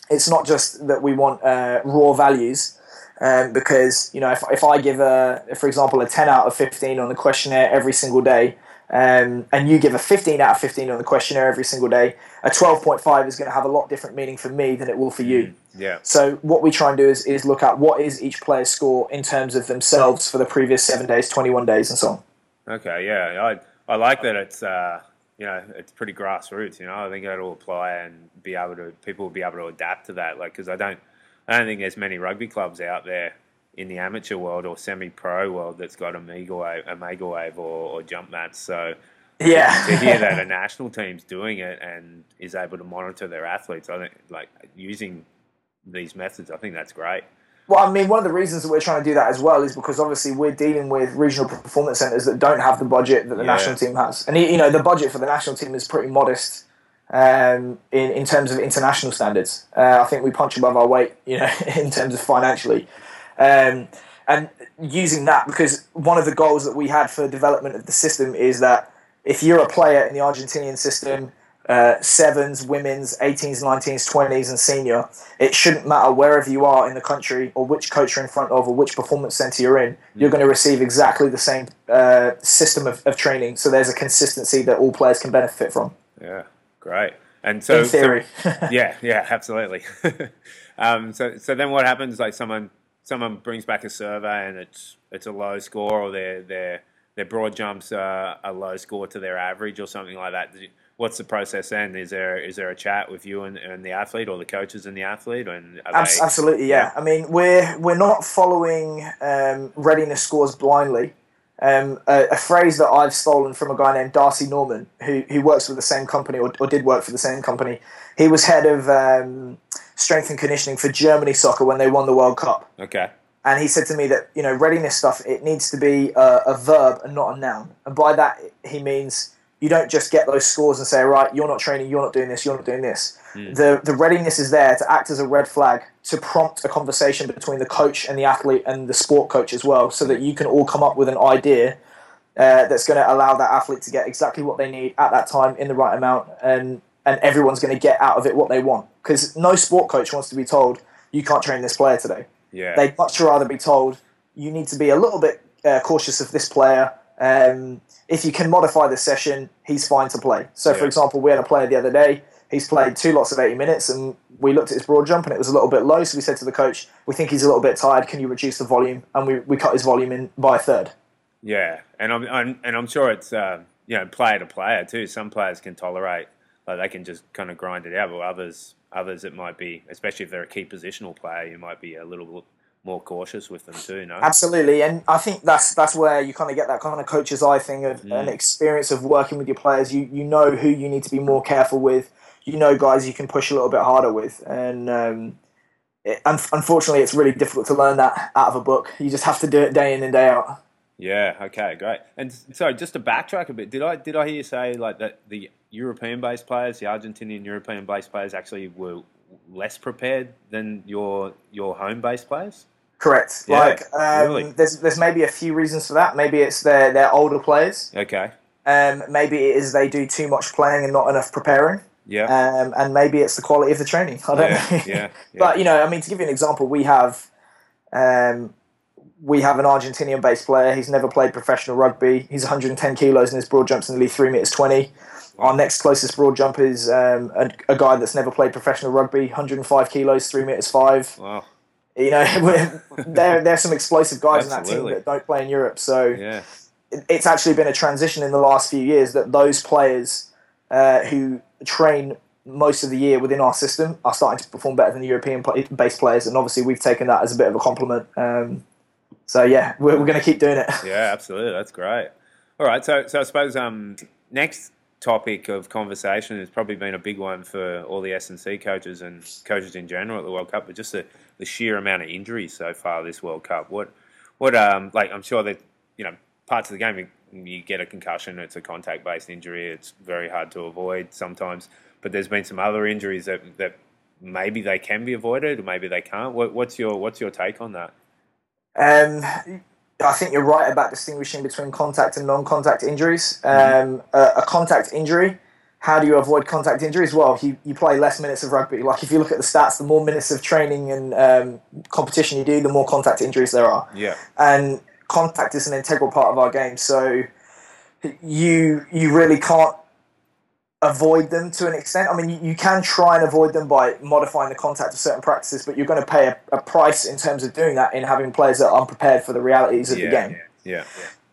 Speaker 4: it's not just that we want uh, raw values. Um, because you know, if, if I give a, for example, a ten out of fifteen on the questionnaire every single day, um, and you give a fifteen out of fifteen on the questionnaire every single day, a twelve point five is going to have a lot different meaning for me than it will for you.
Speaker 3: yeah.
Speaker 4: So what we try and do is, is look at what is each player's score in terms of themselves for the previous seven days, twenty one days, and so on.
Speaker 3: Okay, yeah, I I like that it's uh you know it's pretty grassroots. You know, I think it'll apply and be able to people will be able to adapt to that. Like, because I don't I don't think there's many rugby clubs out there in the amateur world or semi-pro world that's got Omega Wave, a mega wave or, or jump mats. So *laughs*
Speaker 4: Yeah.
Speaker 3: to hear that a national team's doing it and is able to monitor their athletes, I think like using these methods, I think that's great.
Speaker 4: Well, I mean, one of the reasons that we're trying to do that as well is because obviously we're dealing with regional performance centres that don't have the budget that the
Speaker 3: Yeah.
Speaker 4: national team has, and you know the budget for the national team is pretty modest um, in in terms of international standards. Uh, I think we punch above our weight, you know, *laughs* in terms of financially, um, and using that because one of the goals that we had for development of the system is that if you're a player in the Argentinian system uh, sevens, women's, 18s, 19s, 20s, and senior. It shouldn't matter wherever you are in the country or which coach you're in front of or which performance centre you're in. You're going to receive exactly the same uh, system of, of training. So there's a consistency that all players can benefit from.
Speaker 3: Yeah, great. And so,
Speaker 4: in theory.
Speaker 3: so- *laughs* yeah, yeah, absolutely. *laughs* um, so, so then what happens? Like someone, someone brings back a survey and it's it's a low score, or their their their broad jumps are a low score to their average, or something like that. What's the process then? Is there is there a chat with you and, and the athlete, or the coaches and the athlete, and
Speaker 4: Abs-
Speaker 3: they-
Speaker 4: absolutely, yeah. I mean, we're we're not following um, readiness scores blindly. Um, a, a phrase that I've stolen from a guy named Darcy Norman, who who works for the same company or, or did work for the same company. He was head of um, strength and conditioning for Germany soccer when they won the World Cup,
Speaker 3: Okay.
Speaker 4: and he said to me that you know readiness stuff it needs to be a, a verb and not a noun, and by that he means you don't just get those scores and say right you're not training, you're not doing this, you're not doing this the the readiness is there to act as a red flag to prompt a conversation between the coach and the athlete and the sport coach as well, so that you can all come up with an idea uh, that's going to allow that athlete to get exactly what they need at that time in the right amount, and and everyone's going to get out of it what they want. Because no sport coach wants to be told you can't train this player today.
Speaker 3: Yeah.
Speaker 4: They'd much rather be told you need to be a little bit uh, cautious of this player. Um, if you can modify the session, he's fine to play. So, for example, we had a player the other day. He's played two lots of 80 minutes, and we looked at his broad jump, and it was a little bit low. So we said to the coach, "We think he's a little bit tired. Can you reduce the volume?" And we, we cut his volume in by a third.
Speaker 3: Yeah, and I'm, I'm and I'm sure it's uh, you know player to player too. Some players can tolerate like they can just kind of grind it out, but others others it might be, especially if they're a key positional player, you might be a little bit more cautious with them too. No,
Speaker 4: Absolutely, and I think that's that's where you kind of get that kind of coach's eye thing of
Speaker 3: Mm.
Speaker 4: an experience of working with your players. You you know who you need to be more careful with. You know guys you can push a little bit harder with, and um, it, un- unfortunately, it's really difficult to learn that out of a book. You just have to do it day in and day out.
Speaker 3: Yeah. Okay. Great. And so, just to backtrack a bit, did I did I hear you say like that the European-based players, the Argentinian European-based players, actually were less prepared than your your home-based players?
Speaker 4: Correct.
Speaker 3: Yeah,
Speaker 4: like um,
Speaker 3: really.
Speaker 4: there's there's maybe a few reasons for that. Maybe it's they're they're older players.
Speaker 3: Okay.
Speaker 4: Um, maybe it is they do too much playing and not enough preparing.
Speaker 3: Yeah.
Speaker 4: Um, and maybe it's the quality of the training. *laughs* I don't
Speaker 3: yeah,
Speaker 4: know.
Speaker 3: yeah. Yeah. *laughs*
Speaker 4: But you know, I mean, to give you an example, we have um, we have an Argentinian-based player. He's never played professional rugby. He's 110 kilos and his broad jumps nearly three meters 20. Our next closest broad jump is um, a, a guy that's never played professional rugby, 105 kilos, three meters five.
Speaker 3: Wow.
Speaker 4: You know, *laughs* there there's some explosive guys in that team that don't play in Europe. So
Speaker 3: Yeah.
Speaker 4: it- it's actually been a transition in the last few years that those players uh, who train most of the year within our system are starting to perform better than the European pla- based players, and obviously we've taken that as a bit of a compliment. Um, so yeah, we're, we're going to keep doing it. *laughs*
Speaker 3: Yeah, absolutely. That's great. All right. So, so I suppose um, next topic of conversation has probably been a big one for all the S and C coaches and coaches in general at the World Cup, but just the, the sheer amount of injuries so far this World Cup. What, what, um, like I'm sure that you know parts of the game you, you get a concussion, it's a contact based injury, it's very hard to avoid sometimes. But there's been some other injuries that that maybe they can be avoided, or maybe they can't. What, what's your what's your take on that?
Speaker 4: Um, I think you're right about distinguishing between contact and non-contact injuries. Um, a, a contact injury. How do you avoid contact injuries? Well, you, you play less minutes of rugby. Like if you look at the stats, the more minutes of training and um, competition you do, the more contact injuries there are.
Speaker 3: Yeah.
Speaker 4: and contact is an integral part of our game. So you you really can't avoid them to an extent. I mean, you, you can try and avoid them by modifying the contact of certain practices, but you're going to pay a, a price in terms of doing that in having players that are unprepared for the realities of
Speaker 3: Yeah.
Speaker 4: the game.
Speaker 3: Yeah.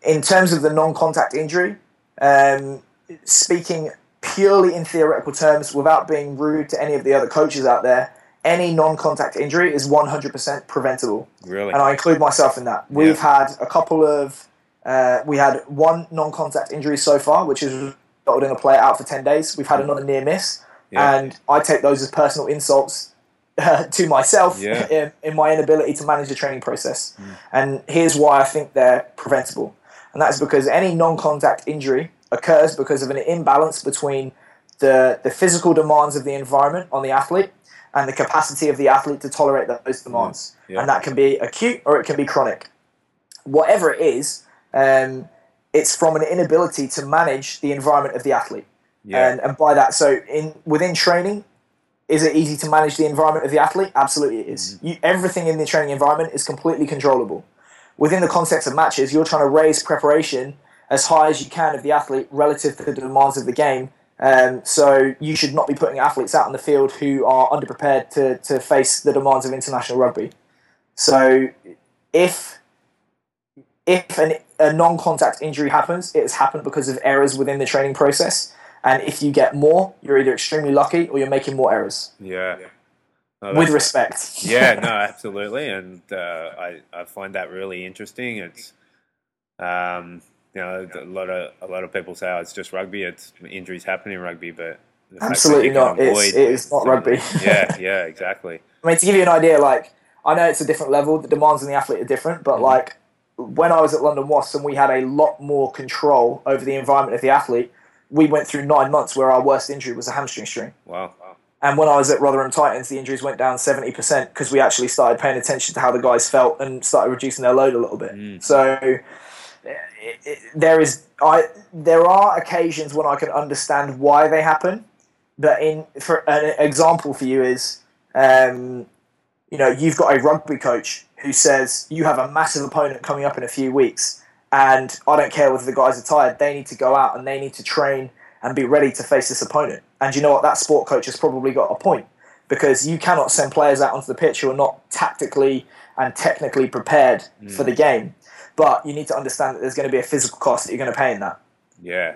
Speaker 4: In terms of the non-contact injury, um, speaking purely in theoretical terms, without being rude to any of the other coaches out there, any non-contact injury is 100% preventable
Speaker 3: Really.
Speaker 4: and I include myself in that. We've had a couple of, uh, we had one non-contact injury so far, which is resulted in a player out for ten days. We've had another near miss,
Speaker 3: Yeah.
Speaker 4: and I take those as personal insults uh, *laughs* to myself
Speaker 3: Yeah. *laughs*
Speaker 4: in, in my inability to manage the training process. And here's why I think they're preventable, and that's because any non-contact injury occurs because of an imbalance between the the physical demands of the environment on the athlete and the capacity of the athlete to tolerate those demands.
Speaker 3: Yeah.
Speaker 4: And that can be acute or it can be chronic. Whatever it is, um, it's from an inability to manage the environment of the athlete.
Speaker 3: Yeah.
Speaker 4: And, and by that, so in within training, is it easy to manage the environment of the athlete? Absolutely, it is. You, everything in the training environment is completely controllable. Within the context of matches, you're trying to raise preparation as high as you can of the athlete relative to the demands of the game. Um, so you should not be putting athletes out on the field who are underprepared to, to face the demands of international rugby. So if if an, a non-contact injury happens, it has happened because of errors within the training process. And if you get more, you're either extremely lucky or you're making more errors.
Speaker 3: Yeah. No,
Speaker 4: With respect.
Speaker 3: yeah, no, *laughs* absolutely, and uh, I I find that really interesting. It's um, you know a lot of a lot of people say oh, it's just rugby, it's injuries happen in rugby, but the fact that
Speaker 4: Absolutely not. It's-
Speaker 3: avoid
Speaker 4: it is not rugby.
Speaker 3: yeah, *laughs* yeah, exactly.
Speaker 4: I mean, to give you an idea, like I know it's a different level. The demands on the athlete are different, but mm-hmm. like when I was at London Wasps and we had a lot more control over the environment of the athlete, we went through nine months where our worst injury was a hamstring strain.
Speaker 3: Wow.
Speaker 4: And when I was at Rotherham Titans, the injuries went down seventy percent because we actually started paying attention to how the guys felt and started reducing their load a little bit. Mm. So it, it, there is I there are occasions when I can understand why they happen, but in for an example for you is, um, you know, you've got a rugby coach who says you have a massive opponent coming up in a few weeks, and I don't care whether the guys are tired. They need to go out and they need to train and be ready to face this opponent. And you know what? That sport coach has probably got a point because you cannot send players out onto the pitch who are not tactically and technically prepared for the game. But you need to understand that there's going to be a physical cost that you're going to pay in that.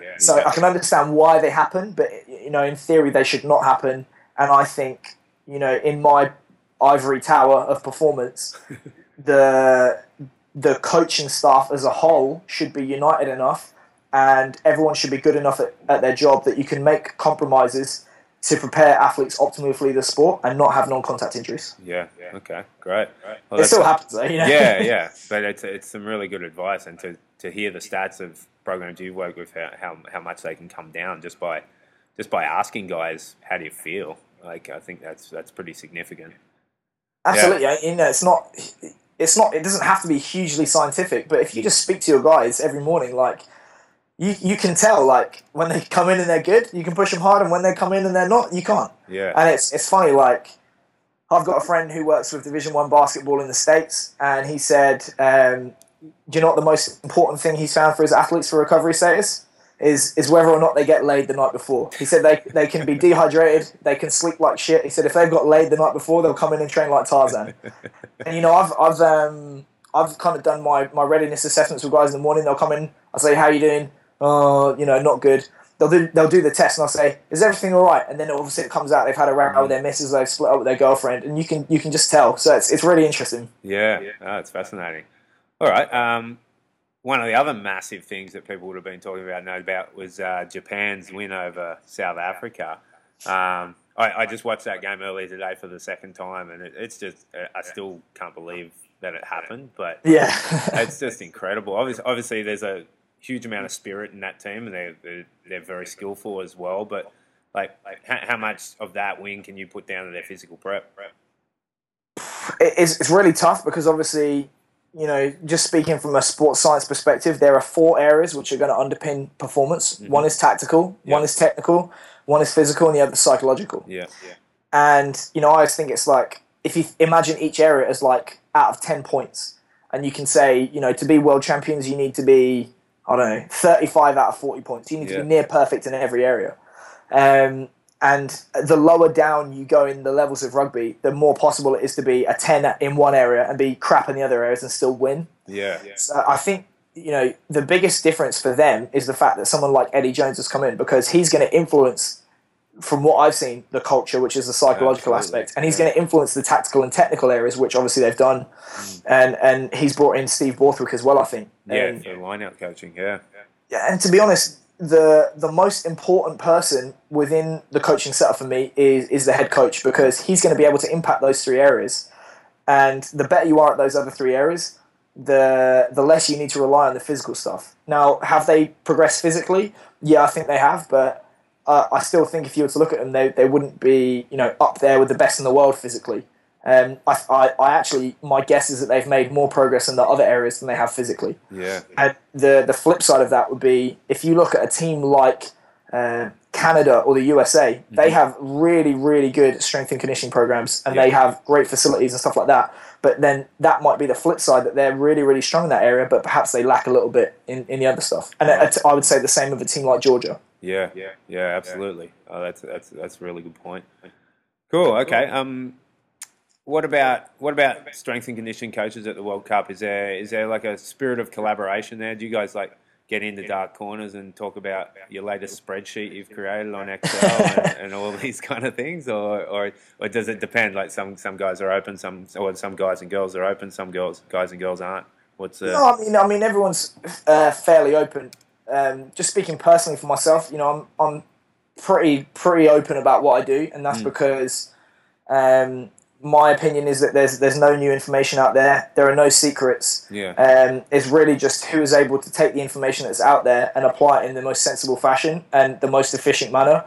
Speaker 3: Yeah.
Speaker 4: So I can understand why they happen, but you know, in theory, they should not happen. And I think, you know, in my ivory tower of performance, *laughs* the the coaching staff as a whole should be united enough, and everyone should be good enough at, at their job that you can make compromises to prepare athletes optimally for the sport and not have non-contact injuries.
Speaker 3: Yeah. Okay. Great. Well,
Speaker 4: It still happens, though. You know?
Speaker 3: yeah, yeah, *laughs* but it's it's some really good advice, and to, to hear the stats of programs you work with, how, how how much they can come down just by just by asking guys, how do you feel? Like I think that's that's pretty significant.
Speaker 4: Absolutely. I- You know, it's not. It's not. It doesn't have to be hugely scientific, but if you just speak to your guys every morning, like you, you can tell, like when they come in and they're good, you can push them hard, and when they come in and they're not, you can't.
Speaker 3: Yeah,
Speaker 4: And it's it's funny. Like I've got a friend who works with Division One basketball in the states, and he said, um, "Do you know what the most important thing he's found for his athletes for recovery status? is is whether or not they get laid the night before. He said they they can be dehydrated, they can sleep like shit. He said if they've got laid the night before, they'll come in and train like Tarzan. *laughs* and you know, I've I've um I've kind of done my, my readiness assessments with guys in the morning. They'll come in, I'll say, "How you doing?" Oh, you know, not good. They'll do they'll do the test, and I'll say, "Is everything all right?" And then obviously it comes out they've had a row with their missus, they've split up with their girlfriend, and you can you can just tell. So it's it's really interesting.
Speaker 3: Yeah, oh, it's fascinating. All right. Um, one of the other massive things that people would have been talking about, no doubt, was uh, Japan's win over South Africa. Um, I, I, just watched that game earlier today for the second time, and it, it's just I still can't believe that it happened. But
Speaker 4: yeah, *laughs*
Speaker 3: it's just incredible. Obviously, obviously, there's a huge amount of spirit in that team, and they're they're, they're very skillful as well. But like, like how, how, much of that win can you put down to their physical prep?
Speaker 4: It's, it's really tough because obviously you know, just speaking from a sports science perspective, there are four areas which are going to underpin performance. Mm-hmm. One is tactical, one is technical, one is physical, and the other is psychological.
Speaker 3: Yeah. yeah.
Speaker 4: And you know, I always think it's like if you imagine each area as like out of ten points, and you can say, you know, to be world champions, you need to be, I don't know, thirty-five out of forty points. You need yeah. to be near perfect in every area. Um, and the lower down you go in the levels of rugby, the more possible it is to be a 10 in one area and be crap in the other areas and still win.
Speaker 3: Yeah. yeah.
Speaker 4: So I think, you know, the biggest difference for them is the fact that someone like Eddie Jones has come in because he's going to influence, from what I've seen, the culture, which is the psychological Absolutely. aspect, and he's yeah. going to influence the tactical and technical areas, which obviously they've done. Mm. And and he's brought in Steve Borthwick as well, I think.
Speaker 3: Yeah, and, for line out coaching, yeah.
Speaker 4: Yeah, and to be honest, the the most important person within the coaching setup for me is is the head coach because he's going to be able to impact those three areas. And the better you are at those other three areas, the the less you need to rely on the physical stuff. Now, have they progressed physically? Yeah, I think they have, but uh, I still think if you were to look at them, they, they wouldn't be you know up there with the best in the world physically. Um, I, I, I, actually, my guess is that they've made more progress in the other areas than they have physically.
Speaker 3: Yeah.
Speaker 4: And the the flip side of that would be if you look at a team like uh, Canada or the USA, mm-hmm. they have really, really good strength and conditioning programs, and yeah. they have great facilities and stuff like that. But then that might be the flip side that they're really, really strong in that area, but perhaps they lack a little bit in, in the other stuff. And right. I would say the same of a team like Georgia.
Speaker 3: Yeah, yeah, yeah, absolutely. Oh, that's that's that's a really good point. Cool. Okay. Um, what about what about strength and conditioning coaches at the World Cup? Is there is there like a spirit of collaboration there? Do you guys like get into dark corners and talk about your latest spreadsheet you've created on *laughs* Excel and, and, all *laughs* these kind of things, or, or or does it depend? Like some some guys are open, some or some guys and girls are open, some girls guys and girls aren't. What's the?
Speaker 4: No, I mean I mean everyone's uh, fairly open. Um, just speaking personally for myself, you know, I'm I'm pretty pretty open about what I do, and that's mm. because. Um, my opinion is that there's there's no new information out there. There are no secrets.
Speaker 3: Yeah.
Speaker 4: Um, it's really just who is able to take the information that's out there and apply it in the most sensible fashion and the most efficient manner.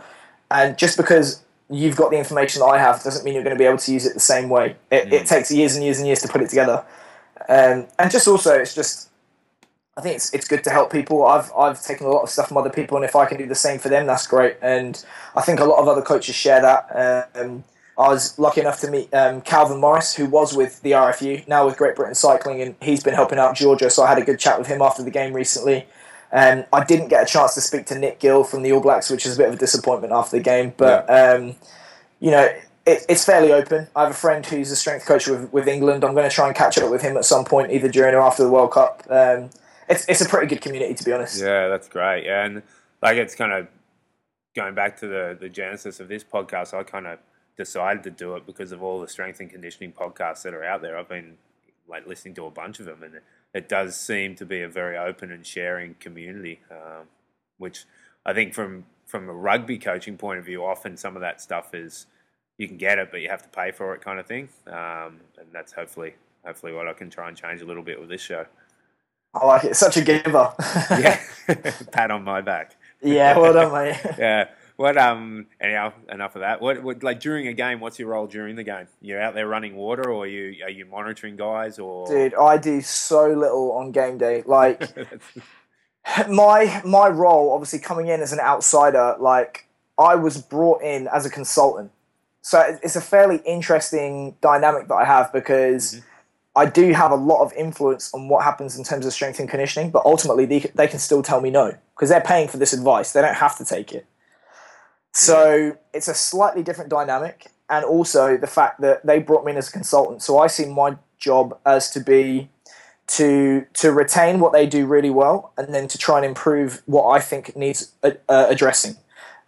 Speaker 4: And just because you've got the information that I have doesn't mean you're going to be able to use it the same way. It, mm. it takes years and years and years to put it together. Um, and just also, it's just I think it's it's good to help people. I've I've taken a lot of stuff from other people, and if I can do the same for them, that's great. And I think a lot of other coaches share that. Um, I was lucky enough to meet um, Calvin Morris, who was with the RFU, now with Great Britain Cycling, and he's been helping out Georgia. So I had a good chat with him after the game recently. Um, I didn't get a chance to speak to Nick Gill from the All Blacks, which is a bit of a disappointment after the game. But yeah. um, you know, it, it's fairly open. I have a friend who's a strength coach with, with England. I'm going to try and catch up with him at some point, either during or after the World Cup. Um, it's it's a pretty good community, to be honest.
Speaker 3: Yeah, that's great. Yeah, and like it's kind of going back to the the genesis of this podcast. I kind of decided to do it because of all the strength and conditioning podcasts that are out there. I've been like listening to a bunch of them, and it, does seem to be a very open and sharing community, um, which I think from from a rugby coaching point of view, often some of that stuff is you can get it, but you have to pay for it, kind of thing. Um, and that's hopefully hopefully what I can try and change a little bit with this show.
Speaker 4: I like it. Such a giver. *laughs*
Speaker 3: yeah, *laughs* pat on my back.
Speaker 4: Yeah, well done, mate. *laughs*
Speaker 3: yeah. What um anyhow enough of that. What, what like during a game? What's your role during the game? You're out there running water, or are you are you monitoring guys? Or
Speaker 4: dude, I do so little on game day. Like my my role, obviously coming in as an outsider, like I was brought in as a consultant, so it's a fairly interesting dynamic that I have because. Mm-hmm. I do have a lot of influence on what happens in terms of strength and conditioning, but ultimately they, they can still tell me no because they're paying for this advice. They don't have to take it. So it's a slightly different dynamic, and also the fact that they brought me in as a consultant. So I see my job as to be to to retain what they do really well, and then to try and improve what I think needs uh, uh, addressing.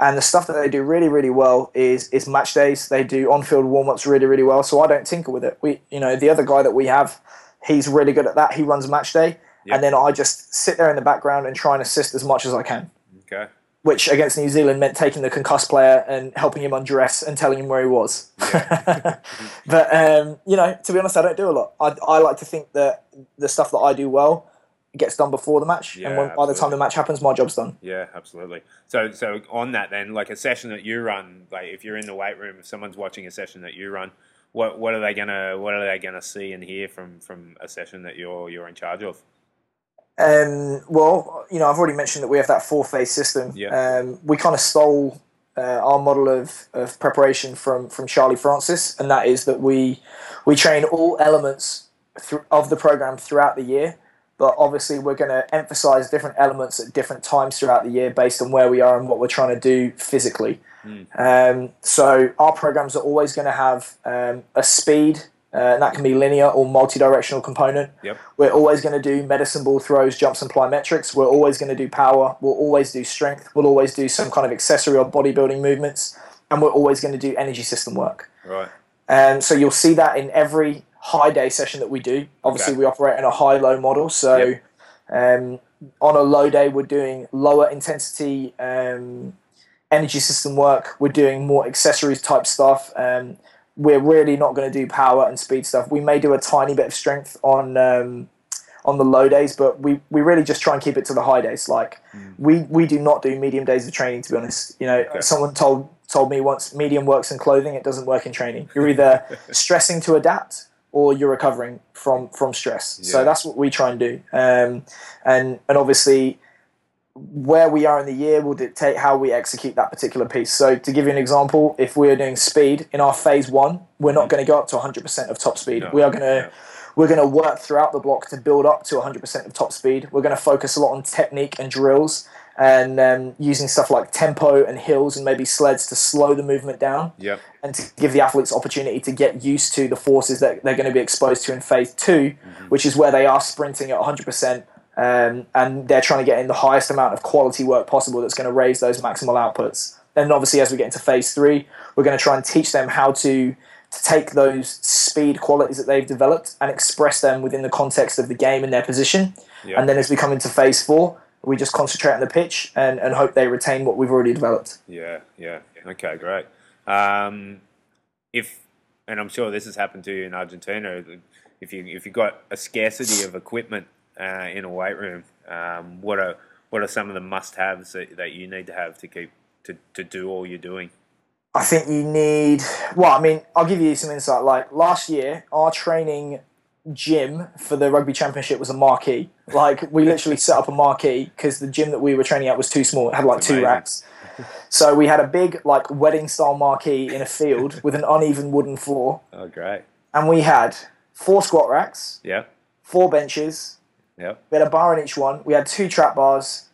Speaker 4: And the stuff that they do really, really well is is match days. They do on field warm ups really, really well. So I don't tinker with it. We, you know, the other guy that we have, he's really good at that. He runs match day,
Speaker 3: Yep.
Speaker 4: and then I just sit there in the background and try and assist as much as I can.
Speaker 3: Okay.
Speaker 4: Which against New Zealand meant taking the concussed player and helping him undress and telling him where he was. *laughs* but um, you know, to be honest, I don't do a lot. I, I like to think that the stuff that I do well gets done before the match,
Speaker 3: Yeah,
Speaker 4: and when, by the time the match happens, my job's done.
Speaker 3: Yeah, absolutely. So, so on that then, like a session that you run, like if you're in the weight room, if someone's watching a session that you run, what what are they gonna what are they gonna see and hear from from a session that you're you're in charge of?
Speaker 4: Um, well, you know, I've already mentioned that we have that four phase system.
Speaker 3: Yeah.
Speaker 4: Um, we kind of stole uh, our model of, of preparation from from Charlie Francis, and that is that we we train all elements through, of the program throughout the year. But obviously, we're going to emphasize different elements at different times throughout the year based on where we are and what we're trying to do physically. Um, so our programs are always going to have um, a speed, uh, and that can be linear or multi-directional component.
Speaker 3: Yep.
Speaker 4: We're always going to do medicine ball throws, jumps, and plyometrics. We're always going to do power. We'll always do strength. We'll always do some kind of accessory or bodybuilding movements, and we're always going to do energy system work.
Speaker 3: Right.
Speaker 4: Um, so you'll see that in every high day session that we do. Obviously,
Speaker 3: Okay.
Speaker 4: we operate in a high low model. So
Speaker 3: Yep.
Speaker 4: um, on a low day, we're doing lower intensity um, energy system work. We're doing more accessories type stuff. Um, we're really not going to do power and speed stuff. We may do a tiny bit of strength on. Um, on the low days, but we, we really just try and keep it to the high days. Like we, we do not do medium days of training. To be honest, you know, someone told told me once medium works in clothing, it doesn't work in training. You're either *laughs* stressing to adapt or you're recovering from from stress.
Speaker 3: Yeah.
Speaker 4: So that's what we try and do. Um, and and obviously, where we are in the year will dictate how we execute that particular piece. So to give you an example, if we're doing speed in our phase one, we're not going to go up to 100% of top speed.
Speaker 3: No,
Speaker 4: we are going to
Speaker 3: no.
Speaker 4: we're going to work throughout the block to build up to 100% of top speed. We're going to focus a lot on technique and drills and um, using stuff like tempo and hills and maybe sleds to slow the movement down
Speaker 3: Yep.
Speaker 4: and to give the athletes opportunity to get used to the forces that they're going to be exposed to in phase 2 which is where they are sprinting at 100% um, and they're trying to get in the highest amount of quality work possible that's going to raise those maximal outputs. Then obviously as we get into phase three, we're going to try and teach them how to to take those speed qualities that they've developed and express them within the context of the game and their position. And then as we come into phase four, we just concentrate on the pitch and, and hope they retain what we've already developed.
Speaker 3: Yeah, yeah. Okay, great. Um, if and I'm sure this has happened to you in Argentina, if you if you got a scarcity of equipment uh, in a weight room, um, what are what are some of the must-haves that, that you need to have to keep to, to do all you're doing?
Speaker 4: I think you need. Well, I mean, I'll give you some insight. Like last year, our training gym for the rugby championship was a marquee. Like we literally set up a marquee because the gym that we were training at was too small. It had like two
Speaker 3: Amazing.
Speaker 4: racks. So we had a big like wedding style marquee in a field with an uneven wooden floor,
Speaker 3: Oh, great.
Speaker 4: and we had four squat racks,
Speaker 3: Yeah.
Speaker 4: four benches.
Speaker 3: Yep.
Speaker 4: We had a bar in each one. We had two trap bars.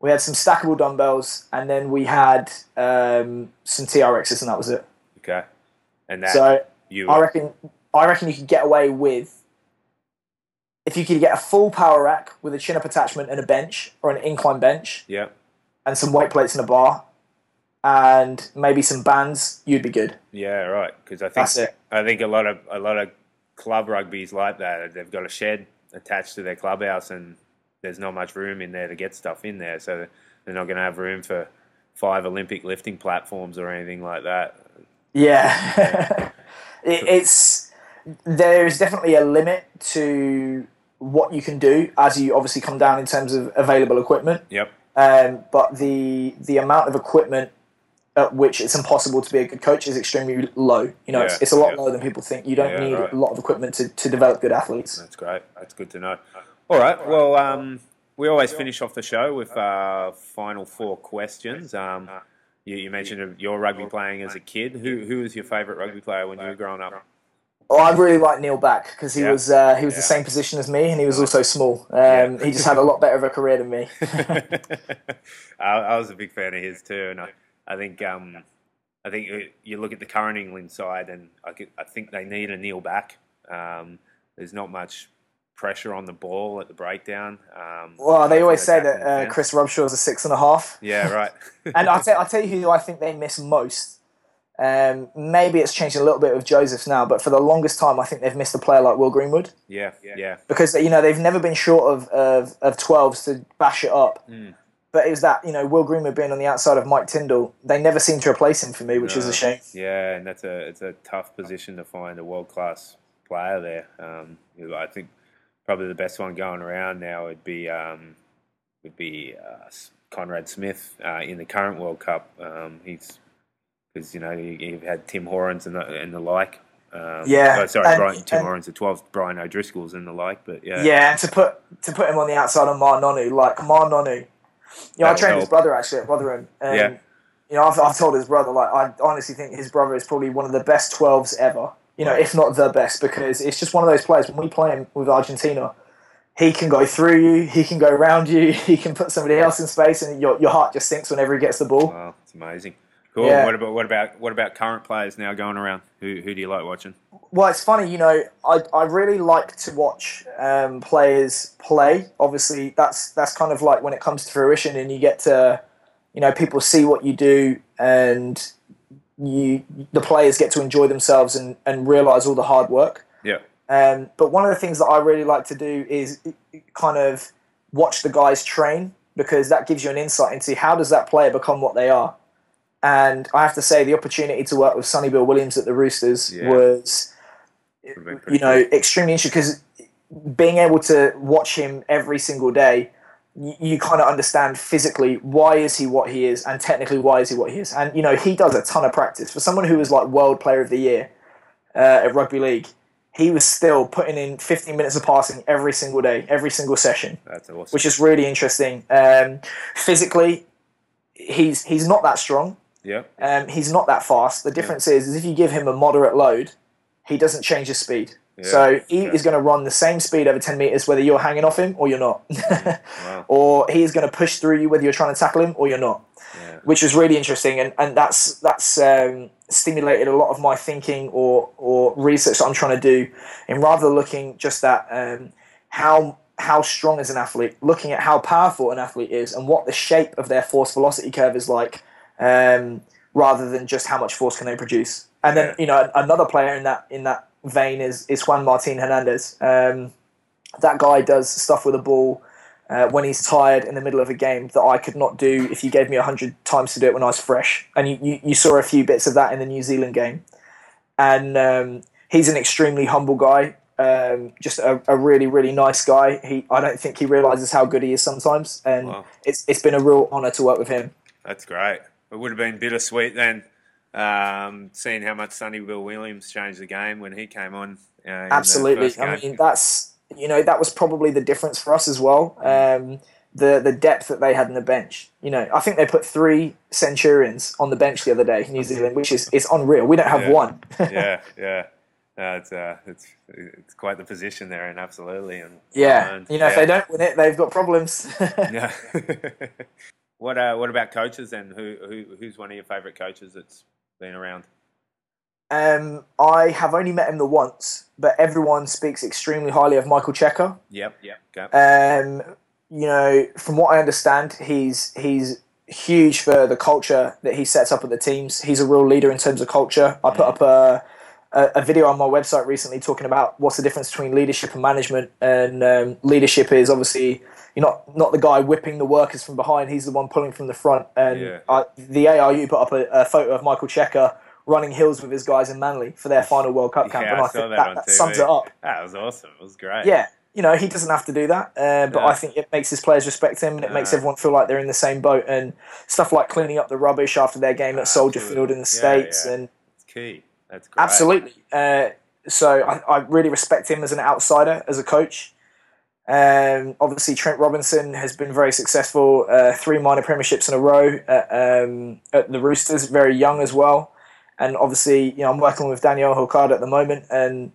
Speaker 4: We had some stackable dumbbells, and then we had um, some TRXs, and that was it.
Speaker 3: Okay. And that
Speaker 4: So
Speaker 3: you
Speaker 4: I reckon I reckon you could get away with if you could get a full power rack with a chin up attachment and a bench or an incline bench
Speaker 3: Yep.
Speaker 4: and some weight plates and a bar and maybe some bands, you'd be good.
Speaker 3: Yeah, right. Because I think
Speaker 4: That's it.
Speaker 3: I think a lot of a lot of club rugby's like that. They've got a shed attached to their clubhouse, and there's not much room in there to get stuff in there. So they're not going to have room for five Olympic lifting platforms or anything like that.
Speaker 4: Yeah. *laughs* it, it's there's definitely a limit to what you can do as you obviously come down in terms of available equipment.
Speaker 3: Yep.
Speaker 4: Um, but the the amount of equipment at which it's impossible to be a good coach is extremely low. You know,
Speaker 3: Yeah,
Speaker 4: it's, it's a lot
Speaker 3: yeah.
Speaker 4: lower than people think. You don't
Speaker 3: Yeah,
Speaker 4: need
Speaker 3: right.
Speaker 4: a lot of equipment to, to develop good athletes.
Speaker 3: That's great. That's good to know. All right. Well, um, we always finish off the show with our final four questions. Um, you, you mentioned your rugby playing as a kid. Who who was your favourite rugby player when you were growing up?
Speaker 4: Oh, I really like Neil Back because he
Speaker 3: Yeah.
Speaker 4: was uh, he was the
Speaker 3: Yeah.
Speaker 4: same position as me, and he was also small. Um, He just had a lot better of a career than me. *laughs*
Speaker 3: I, I was a big fan of his too, and I, I think um, I think you- look at the current England side, and I, could, I think they need a Neil Back. Um, there's not much pressure on the ball at the breakdown. Um,
Speaker 4: Well, they always say that uh. Chris Robshaw's a six and a half.
Speaker 3: Yeah, right. *laughs*
Speaker 4: And I'll, *laughs* tell, I'll tell you who I think they miss most. Um, maybe it's changed a little bit with Joseph's now, but for the longest time, I think they've missed a player like Will Greenwood
Speaker 3: yeah, yeah,
Speaker 4: because you know they've never been short of of, of 12s to bash it up.
Speaker 3: Mm.
Speaker 4: But it was that you know Will Greenwood being on the outside of Mike Tindall, they never seem to replace him for me, which is a shame.
Speaker 3: yeah, and that's a it's a tough position to find a world class player there. Um, you know, I think probably the best one going around now would be um, would be uh, Conrad Smith uh, in the current World Cup. Um, he's because you know you, you've had Tim Horans and the, and the like. Um,
Speaker 4: Yeah,
Speaker 3: oh, sorry,
Speaker 4: and-
Speaker 3: Brian, Tim
Speaker 4: and-
Speaker 3: Horans the 12th, Brian O'Driscoll's and the like. But yeah,
Speaker 4: Yeah, and to put to put him on the outside of Ma'a Nonu, like Ma'a Nonu. You know, I trained his brother actually at Rotherham. And,
Speaker 3: Yeah.
Speaker 4: You know, I've, I've told his brother, like, I honestly think his brother is probably one of the best 12s ever. You know, if not the best, because it's just one of those players. When we play him with Argentina, he can go through you, he can go around you, *laughs* he can put somebody else in space, and your, your heart just sinks whenever he gets the ball.
Speaker 3: Wow, it's amazing. Cool.
Speaker 4: Yeah.
Speaker 3: What about what about what about current players now going around? Who who do you like watching?
Speaker 4: Well, it's funny, you know. I, I really like to watch um, players play. Obviously, that's that's kind of like when it comes to fruition, and you get to, you know, people see what you do, and you the players get to enjoy themselves and and realize all the hard work.
Speaker 3: Yeah.
Speaker 4: Um, but one of the things that I really like to do is kind of watch the guys train because that gives you an insight into how does that player become what they are. And I have to say, the opportunity to work with Sonny Bill Williams at the Roosters
Speaker 3: Yeah.
Speaker 4: was,
Speaker 3: Would've been pretty
Speaker 4: you know, extremely interesting because being able to watch him every single day, you, you kind of understand physically why is he what he is, and technically why is he what he is. And you know, he does a ton of practice for someone who was like World Player of the Year uh, at rugby league. He was still putting in 15 minutes of passing every single day, every single session
Speaker 3: That's awesome.
Speaker 4: which is really interesting. Um, physically, he's he's not that strong.
Speaker 3: Yeah.
Speaker 4: Um, he's not that fast. The difference is, is if you give him a moderate load, he doesn't change his speed. Yeah. so he
Speaker 3: yeah.
Speaker 4: is going to run the same speed over 10 meters whether you're hanging off him or you're not. *laughs*
Speaker 3: Wow.
Speaker 4: or he is going to push through you whether you're trying to tackle him or you're not.
Speaker 3: Yeah.
Speaker 4: Which is really interesting, and, and that's that's um, stimulated a lot of my thinking or or research that I'm trying to do, and rather looking just at um, how how strong is an athlete, looking at how powerful an athlete is, and what the shape of their force velocity curve is like, um, rather than just how much force can they produce. And then you know another player in that in that vein is is Juan Martin Hernandez. Um, that guy does stuff with a ball uh, when he's tired in the middle of a game that I could not do if you gave me a hundred times to do it when I was fresh. And you, you, you saw a few bits of that in the New Zealand game. And um, he's an extremely humble guy, um, just a, a really really nice guy. He I don't think he realizes how good he is sometimes, and
Speaker 3: Wow.
Speaker 4: it's it's been a real honor to work with him.
Speaker 3: That's great. It would have been bittersweet then, um, seeing how much Sonny Bill Williams changed the game when he came on. Uh,
Speaker 4: Absolutely. I mean, that's you know that was probably the difference for us as well. Um, the the depth that they had in the bench. You know, I think they put three Centurions on the bench the other day, in New Zealand, which is is unreal. We don't have
Speaker 3: Yeah.
Speaker 4: one. *laughs*
Speaker 3: yeah, *laughs* yeah. No, it's uh, it's it's quite the position there, and absolutely, and
Speaker 4: yeah.
Speaker 3: and-
Speaker 4: You know, if they don't win it, they've got problems. *laughs*
Speaker 3: yeah. What uh, what about coaches and Who who who's one of your favourite coaches that's been around?
Speaker 4: um, I have only met him the once, but everyone speaks extremely highly of Michael Cheika.
Speaker 3: Yep, yep, go.
Speaker 4: Um, you know, from what I understand, he's he's huge for the culture that he sets up at the teams. He's a real leader in terms of culture. I put up a a, a video on my website recently talking about what's the difference between leadership and management. And um, leadership is obviously you're not not the guy whipping the workers from behind. He's the one pulling from the front. And
Speaker 3: Yeah.
Speaker 4: I, the ARU put up a, a photo of Michael Cheika running hills with his guys in Manly for their final World Cup camp,
Speaker 3: Yeah,
Speaker 4: and
Speaker 3: I
Speaker 4: I
Speaker 3: saw
Speaker 4: think
Speaker 3: that
Speaker 4: that, that sums it up.
Speaker 3: That was awesome. It was great.
Speaker 4: Yeah, you know, he doesn't have to do that, uh, but. I think it makes his players respect him and it makes everyone feel like they're in the same boat. And stuff like cleaning up the rubbish after their game at Soldier
Speaker 3: Absolutely.
Speaker 4: Field in the States.
Speaker 3: yeah.
Speaker 4: And
Speaker 3: it's key. That's great.
Speaker 4: absolutely. Uh, so I, I really respect him as an outsider, as a coach. Um, obviously, Trent Robinson has been very successful. Uh, three minor premierships in a row at, um, at the Roosters, very young as well. And obviously, you know, I'm working with Daniel Hourcade at the moment, and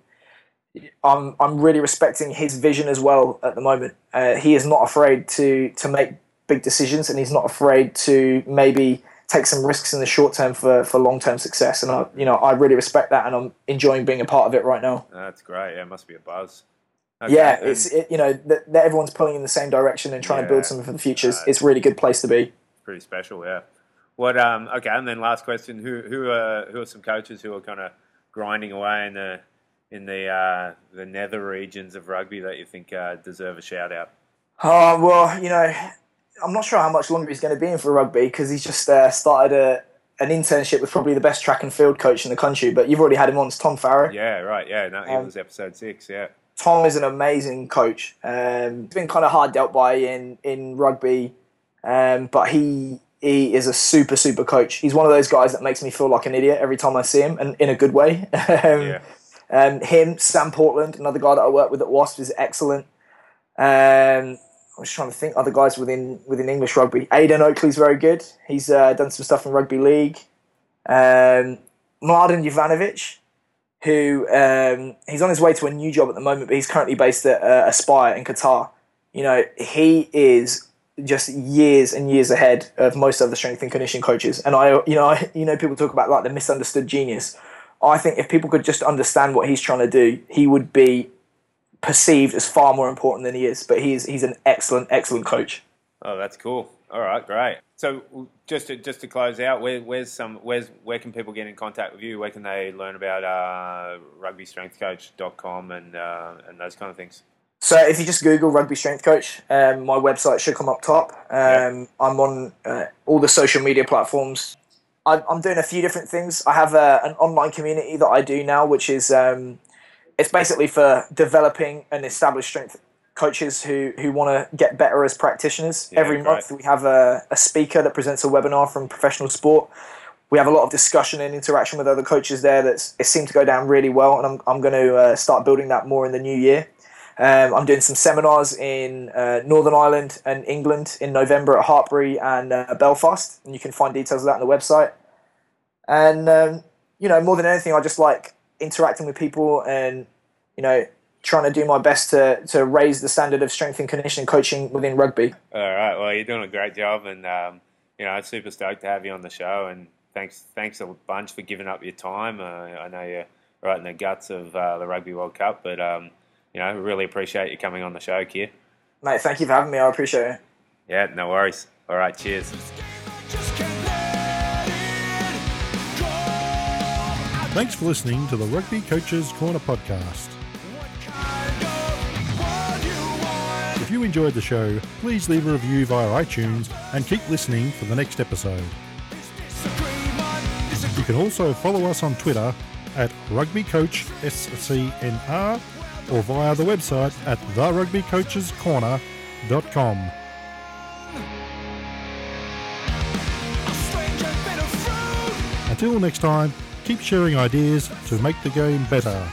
Speaker 4: I'm I'm really respecting his vision as well at the moment. Uh, he is not afraid to to make big decisions, and he's not afraid to maybe take some risks in the short term for, for long term success. And I you know I really respect that, and I'm enjoying being a part of it right now.
Speaker 3: That's great. Yeah, it must be a buzz. Okay,
Speaker 4: yeah,
Speaker 3: and-
Speaker 4: it's it, you know that, that everyone's pulling in the same direction and trying to build something for the future. It's,
Speaker 3: Uh,
Speaker 4: it's a really good place to be.
Speaker 3: pretty special. Yeah. What? Um. Okay. And then last question: Who who are who are some coaches who are kind of grinding away in the in the uh, the nether regions of rugby that you think uh, deserve a shout out?
Speaker 4: Oh well, you know, I'm not sure how much longer he's going to be in for rugby because he's just uh, started a an internship with probably the best track and field coach in the country. But you've already had him on, it's Tom Farrow.
Speaker 3: Yeah. Right. Yeah. No, it
Speaker 4: Um,
Speaker 3: was episode six. Yeah.
Speaker 4: Tom is an amazing coach. Um, he's been kind of hard dealt by in in rugby, um, but he he is a super super coach. He's one of those guys that makes me feel like an idiot every time I see him, and in a good way. *laughs* um,
Speaker 3: Yeah.
Speaker 4: um, him, Sam Portland, another guy that I work with at Wasp, is excellent. Um, I was trying to think other guys within within English rugby. Aidan Oakley's very good. He's uh, done some stuff in rugby league. Um, Mladen Jovanovic, who um, he's on his way to a new job at the moment, but he's currently based at uh, Aspire in Qatar. You know, he is just years and years ahead of most other strength and conditioning coaches. And I, you know, I, you know, people talk about like the misunderstood genius. I think if people could just understand what he's trying to do, he would be perceived as far more important than he is. But he's he's an excellent, excellent coach.
Speaker 3: Oh, that's cool. All right, great. So just to, just to close out, where, where's some where's where can people get in contact with you? Where can they learn about uh, rugbystrengthcoach.com and uh, and those kind of things?
Speaker 4: So if you just Google rugby strength coach, um, my website should come up top. Um,
Speaker 3: Yeah.
Speaker 4: I'm on uh, all the social media platforms. I, I'm doing a few different things. I have a, an online community that I do now, which is um, it's basically for developing and established strength coaches who, who want to get better as practitioners.
Speaker 3: Yeah,
Speaker 4: Every
Speaker 3: great.
Speaker 4: month we have a, a speaker that presents a webinar from professional sport. We have a lot of discussion and interaction with other coaches there. that it seemed to go down really well, and I'm, I'm going to uh, start building that more in the new year. Um, I'm doing some seminars in uh, Northern Ireland and England in November at Hartpury and uh, Belfast, and you can find details of that on the website. And um, you know, more than anything, I just like interacting with people and you know trying to do my best to to raise the standard of strength and conditioning coaching within rugby.
Speaker 3: All right. Well, you're doing a great job, and um, you know, it's super stoked to have you on the show. And thanks, thanks a bunch for giving up your time. Uh, I know you're right in the guts of uh, the Rugby World Cup, but um, you know, really appreciate you coming on the show, Keir.
Speaker 4: Mate, thank you for having me. I appreciate it.
Speaker 3: Yeah, no worries. All right, cheers.
Speaker 1: Just can't let it go.
Speaker 2: Thanks for listening to the Rugby Coaches Corner podcast. If you enjoyed the show, please leave a review via iTunes and keep listening for the next episode. You can also follow us on Twitter at RugbyCoachSCNR or via the website at therugbycoachescorner.com. Until next time, keep sharing ideas to make the game better.